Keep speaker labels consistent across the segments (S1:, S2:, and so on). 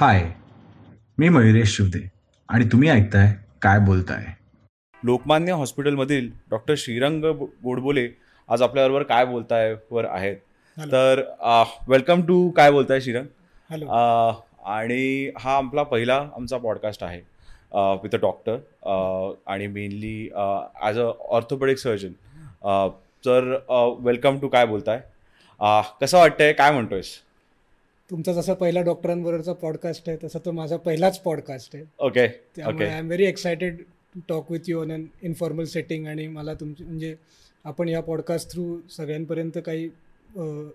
S1: हाय मी मयुरेश शिवदे आणि तुम्ही ऐकताय काय बोलताय?
S2: लोकमान्य हॉस्पिटलमधील डॉक्टर श्रीरंग गोडबोले आज आपल्याबरोबर काय बोलताय वर आहेत.
S3: Hello.
S2: तर वेलकम टू काय बोलताय श्रीरंग? आणि हा आपला पहिला आमचा पॉडकास्ट आहे विथ अ डॉक्टर आणि mainly as a orthopedic surgeon. तर वेलकम टू काय बोलताय? कसं वाटतंय? काय म्हणतोयस?
S3: तुमचा जसा पहिला डॉक्टरांबरोबरचा पॉडकास्ट आहे तसा तो माझा पहिलाच पॉडकास्ट आहे
S2: ओके
S3: त्यामुळे
S2: okay
S3: I am very excited to talk with you on an informal setting आणि मला तुमची म्हणजे आपण या पॉडकास्ट थ्रू सगळ्यांपर्यंत काही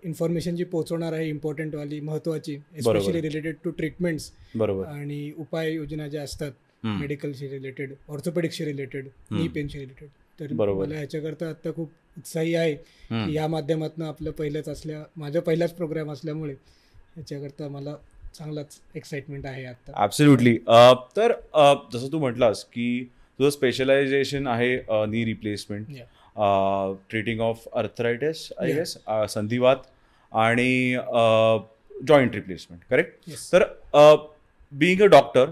S3: इन्फॉर्मेशन जी पोहोचवणार आहे इम्पॉर्टंटवाली महत्त्वाची एस्पेशली रिलेटेड टू ट्रीटमेंट्स
S2: बरोबर
S3: आणि उपाययोजना ज्या असतात. मेडिकलशी रिलेटेड ऑर्थोपेडिक्सशी रिलेटेड नी पेनशी रिलेटेड तर. मला ह्याच्याकरता आता खूप उत्साही आहे. की या माध्यमातून आपलं पहिलंच असल्या माझा पहिलाच प्रोग्राम असल्यामुळे ह्याच्याकरता मला चांगलाच एक्साइटमेंट आहे आता
S2: ॲब्सल्युटली तर जसं तू म्हटलास की तुझं स्पेशलायझेशन आहे knee replacement. Treating of arthritis I. Guess संधिवात आणि जॉईंट रिप्लेसमेंट करेक्ट. तर बिईंग अ डॉक्टर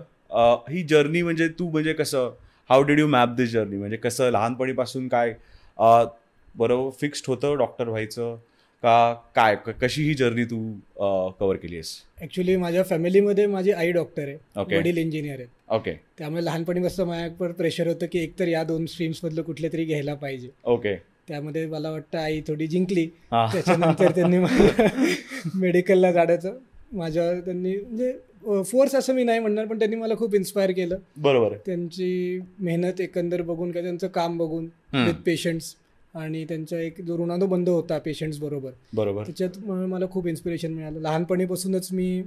S2: ही जर्नी म्हणजे तू म्हणजे कसं how did you map this journey म्हणजे कसं लहानपणीपासून काय बरोबर फिक्स्ड होतं डॉक्टर व्हायचं का काय कशी ही जर्नी तू कव्हर केली आहेस?
S3: ऍक्च्युली माझ्या फॅमिलीमध्ये माझी आई डॉक्टर आहे.
S2: Okay.
S3: वडील इंजिनियर आहेत.
S2: ओके
S3: त्यामुळे लहानपणीपासून माझ्यावर प्रेशर होतं की एकतर या दोन स्ट्रीम्समधलं कुठले तरी घ्यायला पाहिजे.
S2: ओके
S3: त्यामध्ये मला वाटतं आई थोडी जिंकली. त्याच्यानंतर त्यांनी मला मेडिकलला जाण्याचं माझ्यावर त्यांनी म्हणजे फोर्स असं मी नाही म्हणणार पण त्यांनी मला खूप इन्स्पायर केलं.
S2: बरोबर
S3: त्यांची मेहनत एकंदर बघून किंवा त्यांचं काम बघून. विथ पेशंट्स आणि त्यांचा एक जो ऋणानुबंध होता पेशंट्स बरोबर.
S2: बरोबर.
S3: त्याच्यात मला खूप इन्स्पिरेशन मिळालं. लहानपणीपासूनच मी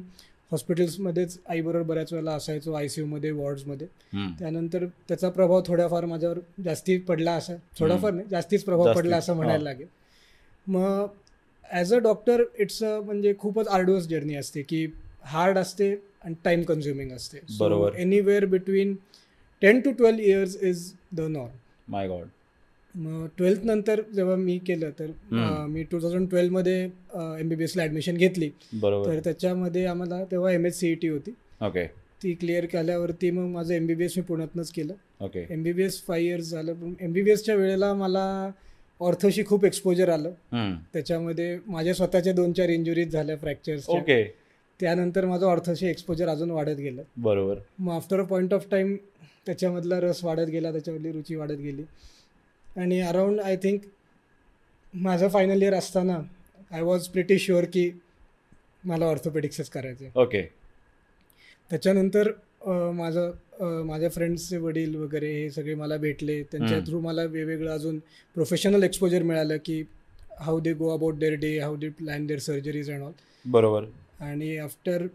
S3: हॉस्पिटल्समध्येच आईबरोबर बऱ्याच वेळेला असायचो आय सी यूमध्ये वॉर्ड्समध्ये. त्यानंतर त्याचा प्रभाव थोड्याफार माझ्यावर जास्ती पडला असा. थोडाफार नाही जास्तीच प्रभाव पडला असं म्हणायला. लागेल. मग as a doctor it's a म्हणजे खूपच आर्डुअस जर्नी असते की हार्ड असते आणि टाइम कन्झ्युमिंग असते.
S2: बरोबर.
S3: Anywhere between ten to twelve years is the norm
S2: my god
S3: मग ट्वेल्थ नंतर जेव्हा मी केलं तर मी टू थाउजंड ट्वेल्वमध्ये एम बी बी एसला ॲडमिशन घेतली. तर त्याच्यामध्ये आम्हाला तेव्हा M S C E T होती.
S2: ओके
S3: ती क्लिअर केल्यावरती मग माझं एम बी बी एस मी पुण्यातनंच केलं.
S2: Okay
S3: M B B S five years झालं. पण एम बी बी एसच्या वेळेला मला ऑर्थोशी खूप एक्सपोजर आलं. त्याच्यामध्ये माझ्या स्वतःच्या दोन चार इंजुरीज झाल्या फ्रॅक्चर्स
S2: ओके
S3: त्यानंतर माझं ऑर्थोशी एक्सपोजर अजून वाढत गेलं.
S2: बरोबर.
S3: मग after a point of time त्याच्यामधला रस वाढत गेला. त्याच्यामधली रुची वाढत गेली. आणि अराऊंड आय थिंक माझं फायनल इयर असताना आय वॉज प्रिटी शुअर की मला ऑर्थोपेडिक्सच करायचं आहे.
S2: ओके
S3: त्याच्यानंतर माझं माझ्या फ्रेंड्सचे वडील वगैरे हे सगळे मला भेटले. त्यांच्या. थ्रू मला वेगवेगळं अजून प्रोफेशनल एक्सपोजर मिळालं की how they go about their day how they plan their surgeries and all
S2: बरोबर.
S3: आणि after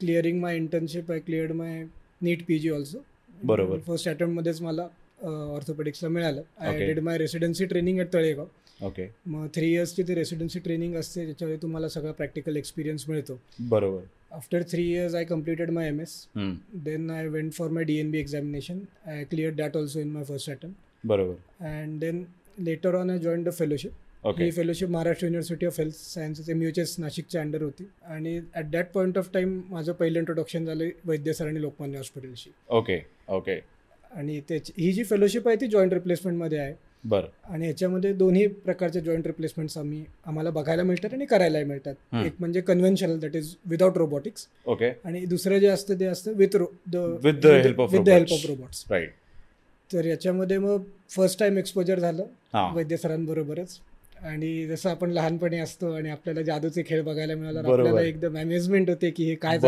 S3: clearing my internship I cleared my NEET P G also
S2: बरोबर.
S3: फर्स्ट अटेम्प्टमध्येच मला ऑर्थोपेडिक्सला मिळालं. I. Did my residency training at Talegaon
S2: okay
S3: मग three इयर्सची ती रेसिडेन्सी ट्रेनिंग असते ज्याच्यामध्ये तुम्हाला सगळा प्रॅक्टिकल एक्सपिरियन्स मिळतो.
S2: बरोबर.
S3: After three years I completed my M S
S2: hmm.
S3: then I went for my DNB examination. I cleared that also in my first attempt.
S2: बरोबर.
S3: And then later on I joined the fellowship.
S2: Okay
S3: he fellowship Maharashtra university of health sciences M U H S नाशिकच्या under होती. आणि at that point of time माझं पहिलं introduction झालं वैद्य sir आणि Lokmanya हॉस्पिटलशी.
S2: Okay okay
S3: आणि त्याची ही जी फेलोशिप आहे ती जॉईंट रिप्लेसमेंटमध्ये आहे.
S2: बरं.
S3: आणि ह्याच्यामध्ये दोन्ही प्रकारचे जॉईंट रिप्लेसमेंट्स आम्ही आम्हाला बघायला मिळतात आणि करायलाही मिळतात. एक म्हणजे conventional that is without robotics
S2: okay
S3: आणि दुसरं जे असतं ते असतं with
S2: of
S3: with the help. Of robots
S2: right
S3: तर याच्यामध्ये मग फर्स्ट टाइम एक्सपोजर झालं वैद्य सरांबरोबरच. आणि जसं आपण लहानपणी असतो आणि आपल्याला जादूचे खेळ बघायला मिळाला. आपल्याला एकदम अमेजमेंट होते की हे काय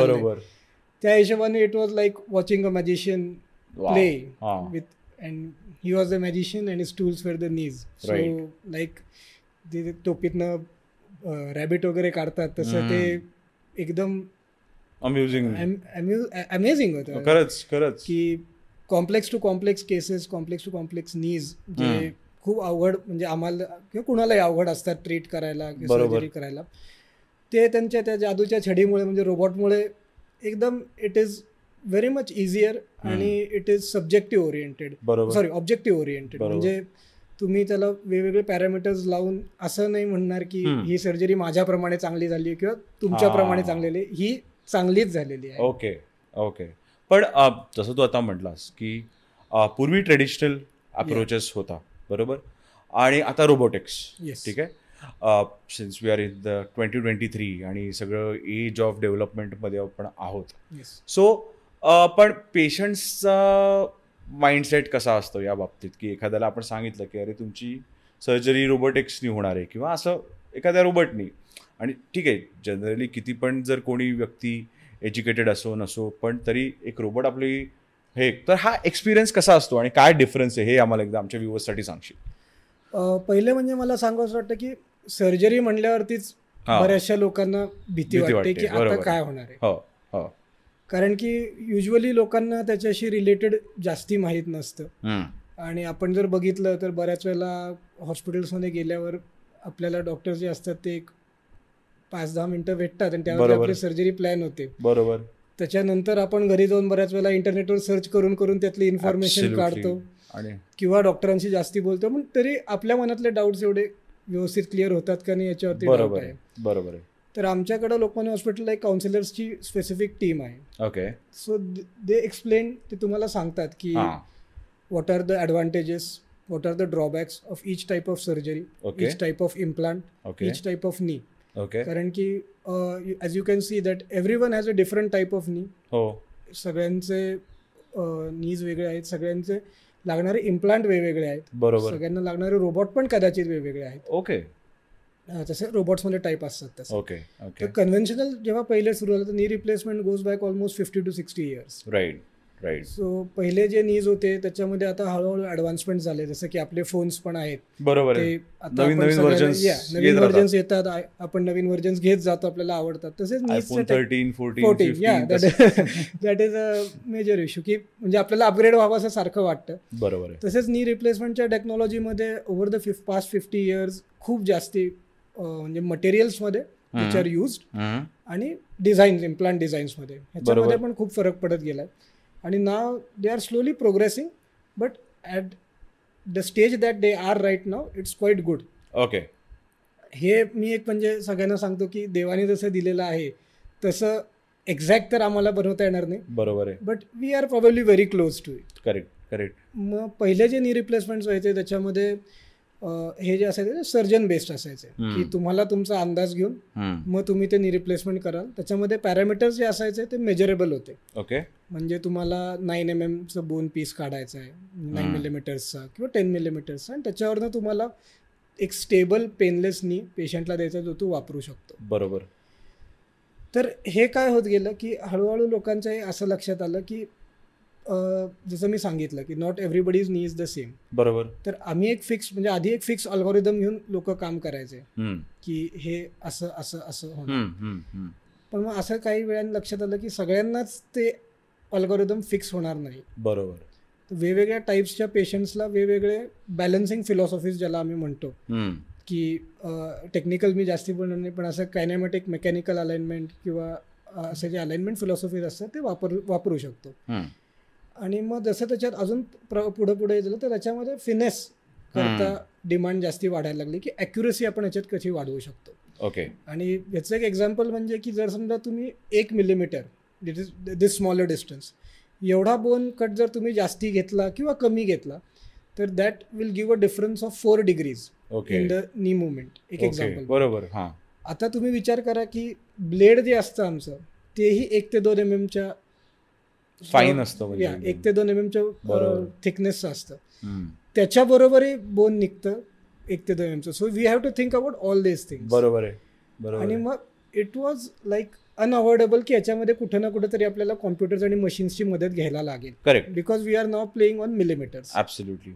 S3: त्या हिशोबाने it was like watching a magician
S2: Wow.
S3: Play
S2: हां
S3: with and he was a magician and is tools for the knees so
S2: Right.
S3: Like ते टोपीतनं रॅबिट वगैरे काढतात तसं ते एकदम
S2: अम्युझिंग
S3: अमेझिंग होतं
S2: खरंच खरंच
S3: की complex to complex cases complex to complex knees जे. खूप अवघड म्हणजे आम्हाला किंवा कुणालाही अवघड असतात ट्रीट करायला किंवा. सर्जरी करायला ते त्यांच्या त्या जादूच्या छडीमुळे म्हणजे रोबोटमुळे एकदम it is very much easier आणि it is subjective oriented sorry objective oriented. म्हणजे तुम्ही त्याला वेगवेगळे पॅरामीटर्स लावून असं नाही म्हणणार की
S2: हम्म.
S3: ही सर्जरी माझ्याप्रमाणे चांगली झाली किंवा तुमच्याप्रमाणे. चांगली झाली ही चांगलीच झालेली आहे.
S2: ओके ओके पण जसं तू आता म्हटलास की पूर्वी ट्रेडिशनल अप्रोचेस होता बरोबर? आणि आता रोबोटिक्स. ठीक आहे? Since we are in the twenty twenty three आणि सगळं एज ऑफ डेव्हलपमेंटमध्ये आपण आहोत. सो पण पेशंट्सचा माइंडसेट कसा असतो या बाबतीत? की एखाद्याला आपण सांगितलं की अरे तुमची सर्जरी रोबोटिक्सनी होणार आहे किंवा असं एखाद्या रोबोटनी. आणि ठीक आहे जनरली किती पण जर कोणी व्यक्ती एज्युकेटेड असो नसो पण तरी एक रोबोट आपली हे तर हा एक्सपिरियन्स कसा असतो आणि काय डिफरन्स आहे हे आम्हाला एकदा आमच्या व्ह्युअर्ससाठी सांगशील.
S3: पहिले म्हणजे मला सांगू असं वाटतं की सर्जरी म्हणल्यावरतीच. बऱ्याचशा लोकांना भीती वाटते की. आता काय होणार आहे.
S2: हो.
S3: कारण की युजली लोकांना त्याच्याशी रिलेटेड जास्ती माहीत नसतं. आणि आपण जर बघितलं तर बऱ्याच वेळेला हॉस्पिटल्समध्ये गेल्यावर आपल्याला डॉक्टर जे असतात ते एक पाच दहा मिनटं भेटतात आणि त्यावर. आपली सर्जरी प्लॅन होते.
S2: बरोबर.
S3: त्याच्यानंतर आपण घरी जाऊन बऱ्याच वेळेला इंटरनेटवर सर्च करून करून त्यातली इन्फॉर्मेशन. काढतो. किंवा डॉक्टरांशी जास्ती बोलतो. पण तरी आपल्या मनातले डाऊट्स एवढे व्यवस्थित क्लिअर होतात का नाही याच्यावरती
S2: बरोबर
S3: आहे. तर आमच्याकडं लोकमान्य हॉस्पिटलला एक काउन्सिलर्सची स्पेसिफिक टीम आहे.
S2: ओके
S3: सो दे एक्सप्लेन ते तुम्हाला सांगतात की the advantages what are the drawbacks of each type of surgery
S2: Okay.
S3: each type of implant
S2: okay
S3: each type of knee.
S2: Okay
S3: कारण की as you can see that every one has a different type of knee
S2: हो.
S3: सगळ्यांचे नीज वेगळे आहेत सगळ्यांचे लागणारे implant वेगवेगळे आहेत.
S2: बरोबर.
S3: सगळ्यांना लागणारे रोबोट पण कदाचित वेगवेगळे आहेत.
S2: ओके
S3: तसे रोबोट्समध्ये टाईप असतात तसे.
S2: ओके ओके
S3: कन्व्हेन्शनल जेव्हा पहिले सुरू झालं तर knee replacement goes back almost fifty to sixty years
S2: right right
S3: so पहिले जे नीज होते त्याच्यामध्ये आता हळूहळू ॲडव्हान्समेंट झाले जसं की आपले फोन्स पण आहेत.
S2: बरोबर नवीन- नवीन.
S3: व्हर्जन्स येतात. आपण नवीन व्हर्जन्स घेत जातो आपल्याला आवडतात. तसेच
S2: फोर्टीन
S3: या that is a major issue की म्हणजे आपल्याला अपग्रेड व्हावं असं सारखं वाटतं.
S2: बरोबर
S3: तसेच नी रिप्लेसमेंटच्या टेक्नॉलॉजीमध्ये ओव्हर द फिफ पास्ट फिफ्टी इयर्स खूप जास्ती म्हणजे मटेरियल्समध्ये विच आर युज. आणि डिझाईन्स इम्प्लांट डिझाईन्समध्ये ह्याच्यामध्ये. पण खूप फरक पडत गेला आणि now they are slowly progressing but at the stage that they are right now it's quite good
S2: okay
S3: हे मी एक म्हणजे सगळ्यांना सांगतो की देवाने जसं दिलेलं आहे तसं एक्झॅक्ट तर आम्हाला बनवता येणार नाही.
S2: बरोबर आहे.
S3: But we are probably very close to it
S2: correct correct
S3: मग पहिले जे नी रिप्लेसमेंट्स व्हायचे त्याच्यामध्ये हे जे असायचे ते सर्जन बेस्ड असायचे. की तुम्हाला तुमचा अंदाज घेऊन मग तुम्ही ते नी रिप्लेसमेंट कराल. त्याच्यामध्ये पॅरामीटर्स जे असायचे ते मेजरेबल होते.
S2: ओके
S3: म्हणजे तुम्हाला नाईन एम एमचं बोन पीस काढायचं आहे नाईन. मिलीमीटर्सचा किंवा टेन मिलीमीटर्सचा आणि त्याच्यावरनं तुम्हाला एक स्टेबल पेनलेस नी पेशंटला द्यायचा जो तो वापरू शकतो.
S2: बरोबर.
S3: तर हे काय होत गेलं की हळूहळू लोकांच्या असं लक्षात आलं की जसं मी सांगितलं की not everybody's knee is the same
S2: बरोबर
S3: तर आम्ही एक फिक्स म्हणजे आधी एक फिक्स अल्गोरिदम घेऊन लोक काम करायचे. की हे असं असं असं होणार. पण मग असं काही वेळाने लक्षात आलं की सगळ्यांनाच ते अल्गोरिदम फिक्स होणार नाही
S2: बरोबर
S3: वेगवेगळ्या टाईप्सच्या पेशंट्सला वेगवेगळे बॅलन्सिंग फिलॉसॉफीज ज्याला आम्ही म्हणतो. की टेक्निकल मी जास्ती बोलणार नाही पण असं कायनॅमॅटिक मेकॅनिकल अलाइनमेंट किंवा असे जे अलाइनमेंट फिलॉसॉफीज असतात ते वापर वापरू शकतो. आणि मग जसं त्याच्यात अजून प्र पुढं पुढे गेलं तर त्याच्यामध्ये फिनेस करता डिमांड जास्ती वाढायला लागली की ॲक्युरेसी आपण याच्यात कशी वाढवू शकतो.
S2: ओके
S3: आणि याचं एक एक्झाम्पल म्हणजे की जर समजा तुम्ही एक millimetre that is this smaller distance एवढा बोन कट जर तुम्ही जास्ती घेतला किंवा कमी घेतला तर that will give a difference of four degrees in the knee movement एक एक्झाम्पल
S2: बरोबर हा.
S3: आता तुम्ही विचार करा की ब्लेड जे असतं आमचं तेही एक ते दोन एम एमच्या
S2: फाईन असतं म्हणजे
S3: एक ते दोन एम एमच्या. थिकनेसचं असतं. त्याच्याबरोबरही बोन निघतं एक ते दोन M एमचं so we have to think about all this thing
S2: बरोबर आहे. बरोबर
S3: आणि. मग इट वॉज लाईक अनअवॉइडेबल की याच्यामध्ये कुठं ना कुठं तरी आपल्याला कॉम्प्युटर्स आणि मशीन्सची मदत घ्यायला लागेल.
S2: Correct
S3: because we are now playing on millimetres
S2: absolutely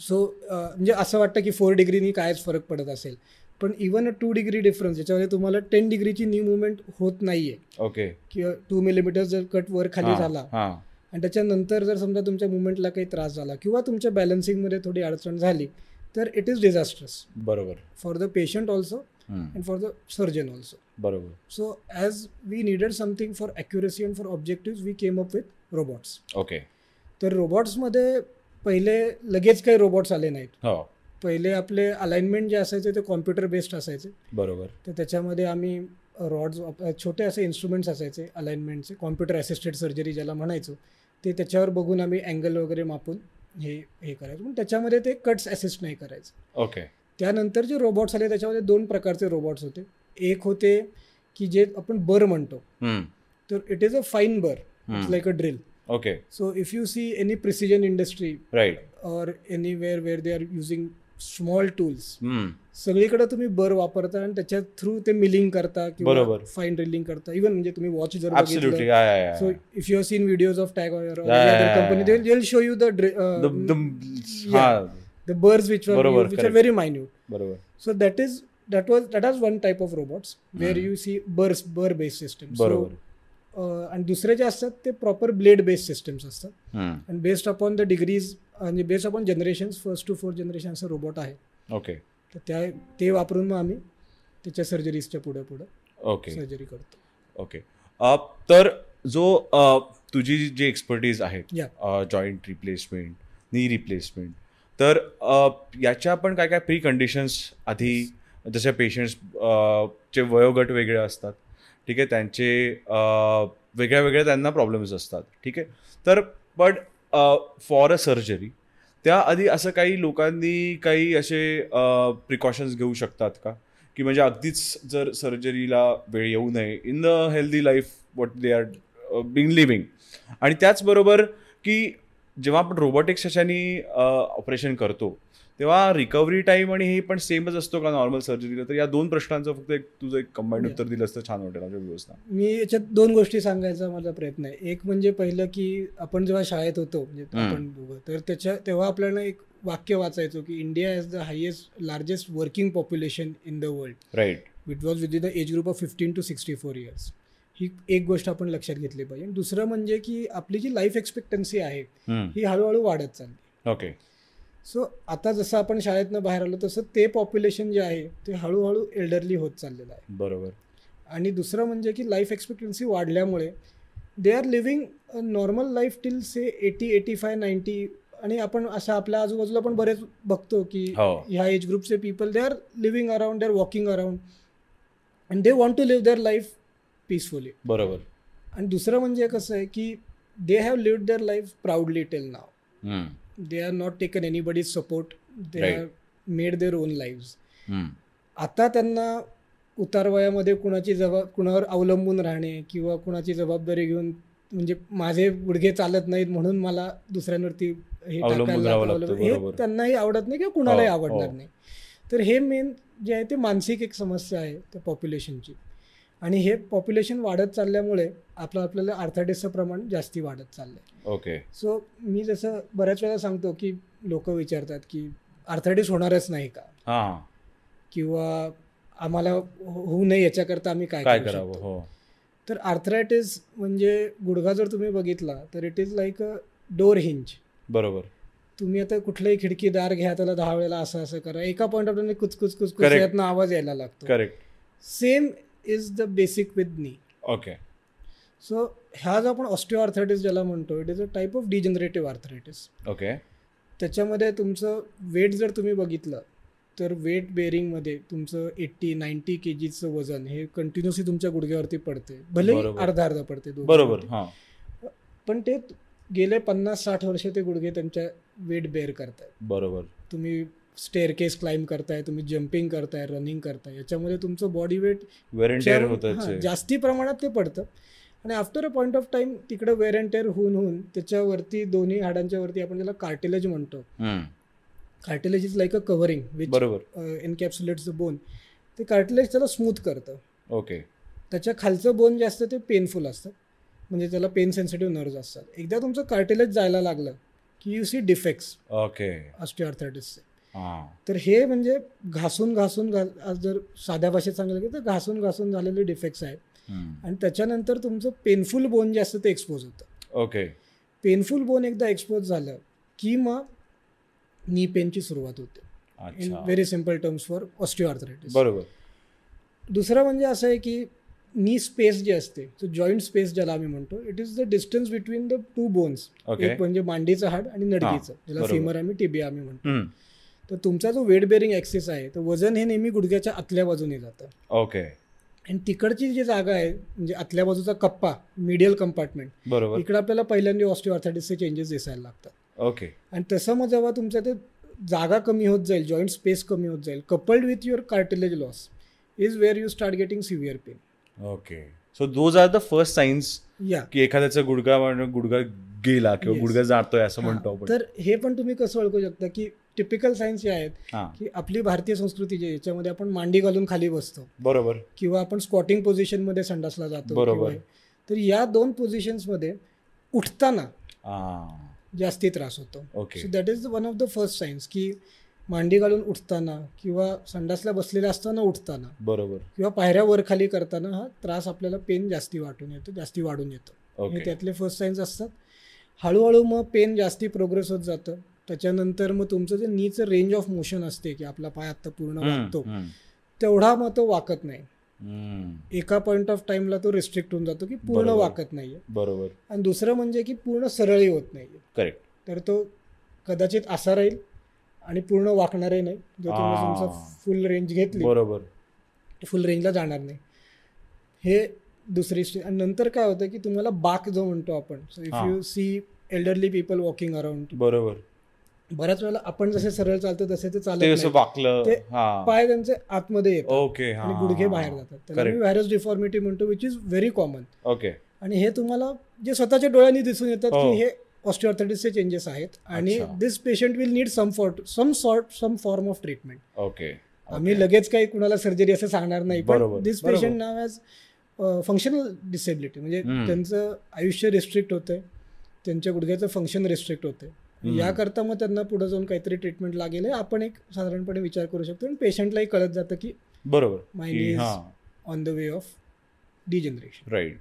S3: so म्हणजे असं वाटतं की फोर डिग्रीनी कायच फरक पडत असेल. पण even a two degree difference ज्याच्यामध्ये तुम्हाला टेन डिग्रीची न्यू मुवमेंट होत नाहीये.
S2: ओके
S3: किंवा टू मिलीमीटर जर कट वर खाली झाला आणि त्याच्यानंतर जर समजा तुमच्या मुवमेंटला काही त्रास झाला किंवा तुमच्या बॅलन्सिंगमध्ये थोडी अडचण झाली तर इट इज डिझास्ट्रस
S2: बरोबर.
S3: For the patient also. And for the surgeon also
S2: बरोबर.
S3: So as we needed something for accuracy and for objective we came up with robots
S2: okay
S3: तर रोबोट्समध्ये पहिले लगेच काही रोबोट्स आले नाहीत.
S2: हो.
S3: पहिले आपले अलाइनमेंट जे असायचे ते कॉम्प्युटर बेस्ड असायचे.
S2: बरोबर.
S3: तर त्याच्यामध्ये आम्ही रॉड्स छोटे असे इन्स्ट्रुमेंट्स असायचे अलाइनमेंटचे कॉम्प्युटर असिस्टेड सर्जरी ज्याला म्हणायचो ते त्याच्यावर बघून आम्ही अँगल वगैरे मापून हे हे करायचो. पण त्याच्यामध्ये ते कट्स असिस्ट नाही करायचं.
S2: ओके.
S3: त्यानंतर जे रोबोट्स आले त्याच्यामध्ये दोन प्रकारचे रोबोट्स होते. एक होते की जे आपण बर म्हणतो. तर it is a fine bur. It's. Like a drill
S2: okay.
S3: So if you see any precision industry
S2: right
S3: or anywhere where they are using small tools सगळीकडे तुम्ही बर वापरता आणि त्याच्या थ्रू ते मिलिंग करता किंवा. फाईन ड्रिलिंग करता. इव्हन म्हणजे तुम्ही वॉच जर
S2: या या
S3: so if you seen videos of tag company will show you the the birds which which are. Very minute
S2: बरोबर
S3: that is that was that was one type of robots where
S2: Hmm.
S3: you see burr burr based systems.
S2: बरोबर
S3: आणि दुसरे जे असतात ते proper blade based systems असतात आणि based upon the degrees आणि based upon generation first to fourth generation असं रोबोट आहे.
S2: ओके
S3: तर त्या ते वापरून मग आम्ही त्याच्या सर्जरीजच्या पुढे पुढे
S2: ओके
S3: सर्जरी करतो.
S2: ओके तर जो तुझी जी एक्सपर्टीज आहे. जॉईंट रिप्लेसमेंट नी रिप्लेसमेंट तर याच्या पण काय काय प्री कंडिशन्स आधी जसे पेशंट्स चे वयोगट वेगळे असतात ठीक आहे त्यांचे वेगळ्या वेगळ्या त्यांना प्रॉब्लेम्स असतात ठीक आहे. तर पण फॉर अ सर्जरी त्याआधी असं काही लोकांनी काही असे प्रिकॉशन्स घेऊ शकतात का? की म्हणजे अगदीच जर सर्जरीला वेळ येऊ नये. In the healthy life what they are being living आणि त्याचबरोबर की जेव्हा आपण रोबोटिक्स ह्याच्यानी ऑपरेशन करतो तेव्हा रिकव्हरी टाईम आणि हे पण सेमच असतो का नॉर्मल सर्जरीला तर या दोन प्रश्नांचं फक्त एक तुझं एक कंबाईंड. उत्तर दिलं असतं छान वाटेल आमच्या व्यवस्था
S3: मी याच्यात दोन गोष्टी सांगायचा माझा प्रयत्न आहे. एक म्हणजे पहिलं की आपण जेव्हा शाळेत होतो म्हणजे. आपण तर त्याच्या तेव्हा आपल्याला एक वाक्य वाचायचो की India is the highest largest working population in the world
S2: right
S3: it was within the age group of fifteen to sixty four years ही एक गोष्ट आपण लक्षात घेतली पाहिजे. आणि दुसरं म्हणजे की आपली जी लाईफ एक्सपेक्टन्सी आहे ही हळूहळू वाढत चालली.
S2: ओके
S3: सो आता जसं आपण शाळेतनं बाहेर आलो तसं ते पॉप्युलेशन जे आहे ते हळूहळू एल्डरली होत चाललेलं आहे.
S2: बरोबर.
S3: आणि दुसरं म्हणजे की लाईफ एक्सपेक्टन्सी वाढल्यामुळे they are living normal life till say eighty eighty five ninety आणि आपण असं आपल्या आजूबाजूला पण बरेच बघतो की
S2: हो.
S3: ह्या एज ग्रुपचे people they are living around they are walking around and they want to live their life peacefully
S2: बरोबर.
S3: आणि दुसरं म्हणजे कसं आहे की they have lived their life proudly till now they are not taken anybody's support they. Have made their own live आता त्यांना उतार वयामध्ये कुणाची जबाब कुणावर अवलंबून राहणे किंवा कुणाची जबाबदारी घेऊन म्हणजे माझे गुडघे चालत नाहीत म्हणून मला दुसऱ्यांवरती हे हे. त्यांनाही आवडत नाही किंवा कुणालाही
S2: हो,
S3: आवडणार
S2: हो.
S3: नाही तर हे मेन जे आहे ते मानसिक एक समस्या आहे त्या पॉप्युलेशनची आणि हे पॉप्युलेशन वाढत चालल्यामुळे आपलं आपल्याला अर्थाटिसचं प्रमाण जास्ती वाढत चाललंय.
S2: ओके
S3: सो मी जसं बऱ्याच वेळा सांगतो की लोक विचारतात की अर्थाटिस होणारच नाही का?
S2: हां.
S3: किंवा आम्हाला होऊ नये याच्याकरता आम्ही काय
S2: काय
S3: करू
S2: करावं? हो.
S3: तर आर्थरायटिस म्हणजे गुडघा जर तुम्ही बघितला तर it is like a door hinge
S2: बरोबर.
S3: तुम्ही आता कुठलंही खिडकीदार घ्या त्याला दहा वेळेला असं असं करा. एका point of time Cooch Cooch Cooch Cooch
S2: Correct.
S3: यातनं आवाज यायला लागतो.
S2: Correct
S3: same is the basic with knee
S2: okay
S3: so ह्या जो आपण ऑस्टिओ आर्थरायटिस ज्याला म्हणतो it is a type of degenerative arthritis
S2: okay
S3: त्याच्यामध्ये तुमचं वेट जर तुम्ही बघितलं तर वेट बेअरिंगमध्ये तुमचं एट्टी नाईन्टी के जीचं वजन हे कंटिन्युअसली तुमच्या गुडघ्यावरती पडते भले. अर्धा अर्धा पडते
S2: बरोबर. हां.
S3: पण ते गेले पन्नास साठ वर्ष ते गुडघे त्यांच्या वेट बेअर करतायत
S2: बरोबर.
S3: तुम्ही स्टेअरकेस क्लाइंब करताय तुम्ही जम्पिंग करताय रनिंग करताय याच्यामध्ये तुमचं बॉडी वेट
S2: वेर.
S3: जास्ती प्रमाणात ते पडतं. आणि after a point of time तिकडं वेअर अँड टेअर होऊन होऊन त्याच्यावरती दोन्ही हाडांच्या वरती आपण त्याला कार्टिलेज म्हणतो. Cartilage is like a covering which
S2: बरोबर.
S3: एनकॅप्सुलेट्स द बोन ते कार्टिलेज त्याला स्मूथ करतं.
S2: ओके
S3: त्याच्या खालचं बोन जे असतं ते पेनफुल असतं. म्हणजे त्याला पेन सेन्सिटिव्ह नर्व्स असतात. एकदा तुमचं कार्टिलेज जायला लागलं की यू सी डिफेक्ट्स
S2: ओके
S3: ऑस्टिओआर्थरायटिसचे तर हे म्हणजे घासून घासून घा आज जर साध्या भाषेत सांगितलं तर घासून घासून झालेले डिफेक्ट्स आहेत. आणि त्याच्यानंतर तुमचं पेनफुल बोन जे असतं ते एक्सपोज होतं.
S2: ओके
S3: पेनफुल बोन एकदा एक्सपोज झालं की मग नी पेनची सुरुवात होते. In very simple terms for osteoarthritis
S2: बरोबर.
S3: दुसरं म्हणजे असं आहे की नी स्पेस जे असते तो जॉईंट स्पेस ज्याला आम्ही म्हणतो it is the distance between the two bones एक म्हणजे मांडीचं हाड आणि नडगीचं ज्याला. फिमर आम्ही टिबिया आम्ही म्हणतो. तर तुमचा जो वेट बेअरिंग ॲक्सेस आहे तर वजन हे नेहमी गुडघ्याच्या आतल्या बाजूने जातं.
S2: ओके.
S3: आणि तिकडची जी जागा आहे म्हणजे आतल्या बाजूचा कप्पा मिडियल कंपार्टमेंट
S2: बरोबर.
S3: इकडे आपल्याला पहिल्यांदा ऑस्टिओआर्थायटिसचे चेंजेस दिसायला लागतात.
S2: ओके.
S3: आणि तसं मग जेव्हा तुमचं ते जागा कमी होत जाईल जॉईंट स्पेस कमी होत जाईल coupled with your cartilage loss is where you start getting severe pain
S2: okay. So those are the first signs
S3: या
S2: की एखाद्याचा गुडगा गुडगा गेला किंवा. गुडगा जातोय असं म्हणतो
S3: तर हे पण तुम्ही कसं ओळखू शकता की टिपिकल सायन्स जे आहेत की आपली भारतीय संस्कृती जी याच्यामध्ये आपण मांडी घालून खाली बसतो.
S2: बरोबर.
S3: किंवा आपण स्क्वॉटिंग पोझिशनमध्ये संडासला जातो
S2: बरोबर.
S3: तर या दोन पोझिशन्समध्ये उठताना जास्ती त्रास होतो. So that is one of the first signs की मांडी घालून उठताना किंवा संडासला बसलेला असताना उठताना
S2: बरोबर.
S3: किंवा पायऱ्या वर खाली करताना हा त्रास आपल्याला पेन जास्ती वाटून येतो जास्ती वाढून येतो. हे त्यातले फर्स्ट सायन्स असतात. हळूहळू मग पेन जास्ती प्रोग्रेस होत जातं. त्याच्यानंतर मग तुमचं जे नीचं रेंज ऑफ मोशन असते की आपला पाय आत्ता पूर्ण वाकतो तेवढा मग तो वाकत नाही. एका पॉईंट ऑफ टाइमला तो रिस्ट्रिक्ट होऊन जातो की पूर्ण. वाकत नाहीये.
S2: बरोबर.
S3: आणि दुसरं म्हणजे की पूर्ण सरळही होत नाहीये.
S2: करेक्ट
S3: तर तो कदाचित असा राहील आणि पूर्ण वाकणारही नाही. जर तुम्ही. तुमचा फुल रेंज घेतली
S2: बरोबर.
S3: फुल रेंजला जाणार नाही. हे दुसरी आणि नंतर काय होतं की तुम्हाला बाक जो म्हणतो आपण so if. You see elderly people walking around
S2: बरोबर.
S3: बऱ्याच वेळेला आपण जसे सरळ चालतो तसे ते चालत
S2: ते. वाकलं हा
S3: पाय त्यांचे आतमध्ये येतात
S2: ओके
S3: आणि गुडघे बाहेर जातात त्याला व्हायरस डिफॉर्मिटी म्हणतो which is very common
S2: okay
S3: आणि हे तुम्हाला जे स्वतःच्या डोळ्यांनी दिसून येतात
S2: हो.
S3: की हे ऑस्टिओआर्थायटिसचे चेंजेस आहेत आणि. This patient will need some for some sort some form of treatment
S2: okay
S3: आम्ही लगेच काही कुणाला सर्जरी असं सांगणार नाही पण this. Patient now as functional disability म्हणजे. त्यांचं आयुष्य रिस्ट्रिक्ट होतंय त्यांच्या गुडघ्याचं फंक्शन रिस्ट्रिक्ट होतंय
S2: हम्म.
S3: याकरता मग त्यांना पुढे जाऊन काहीतरी ट्रीटमेंट लागेल आपण एक साधारणपणे विचार करू शकतो. आणि पेशंटलाही कळत जातं की
S2: बरोबर.
S3: On the way of degeneration
S2: right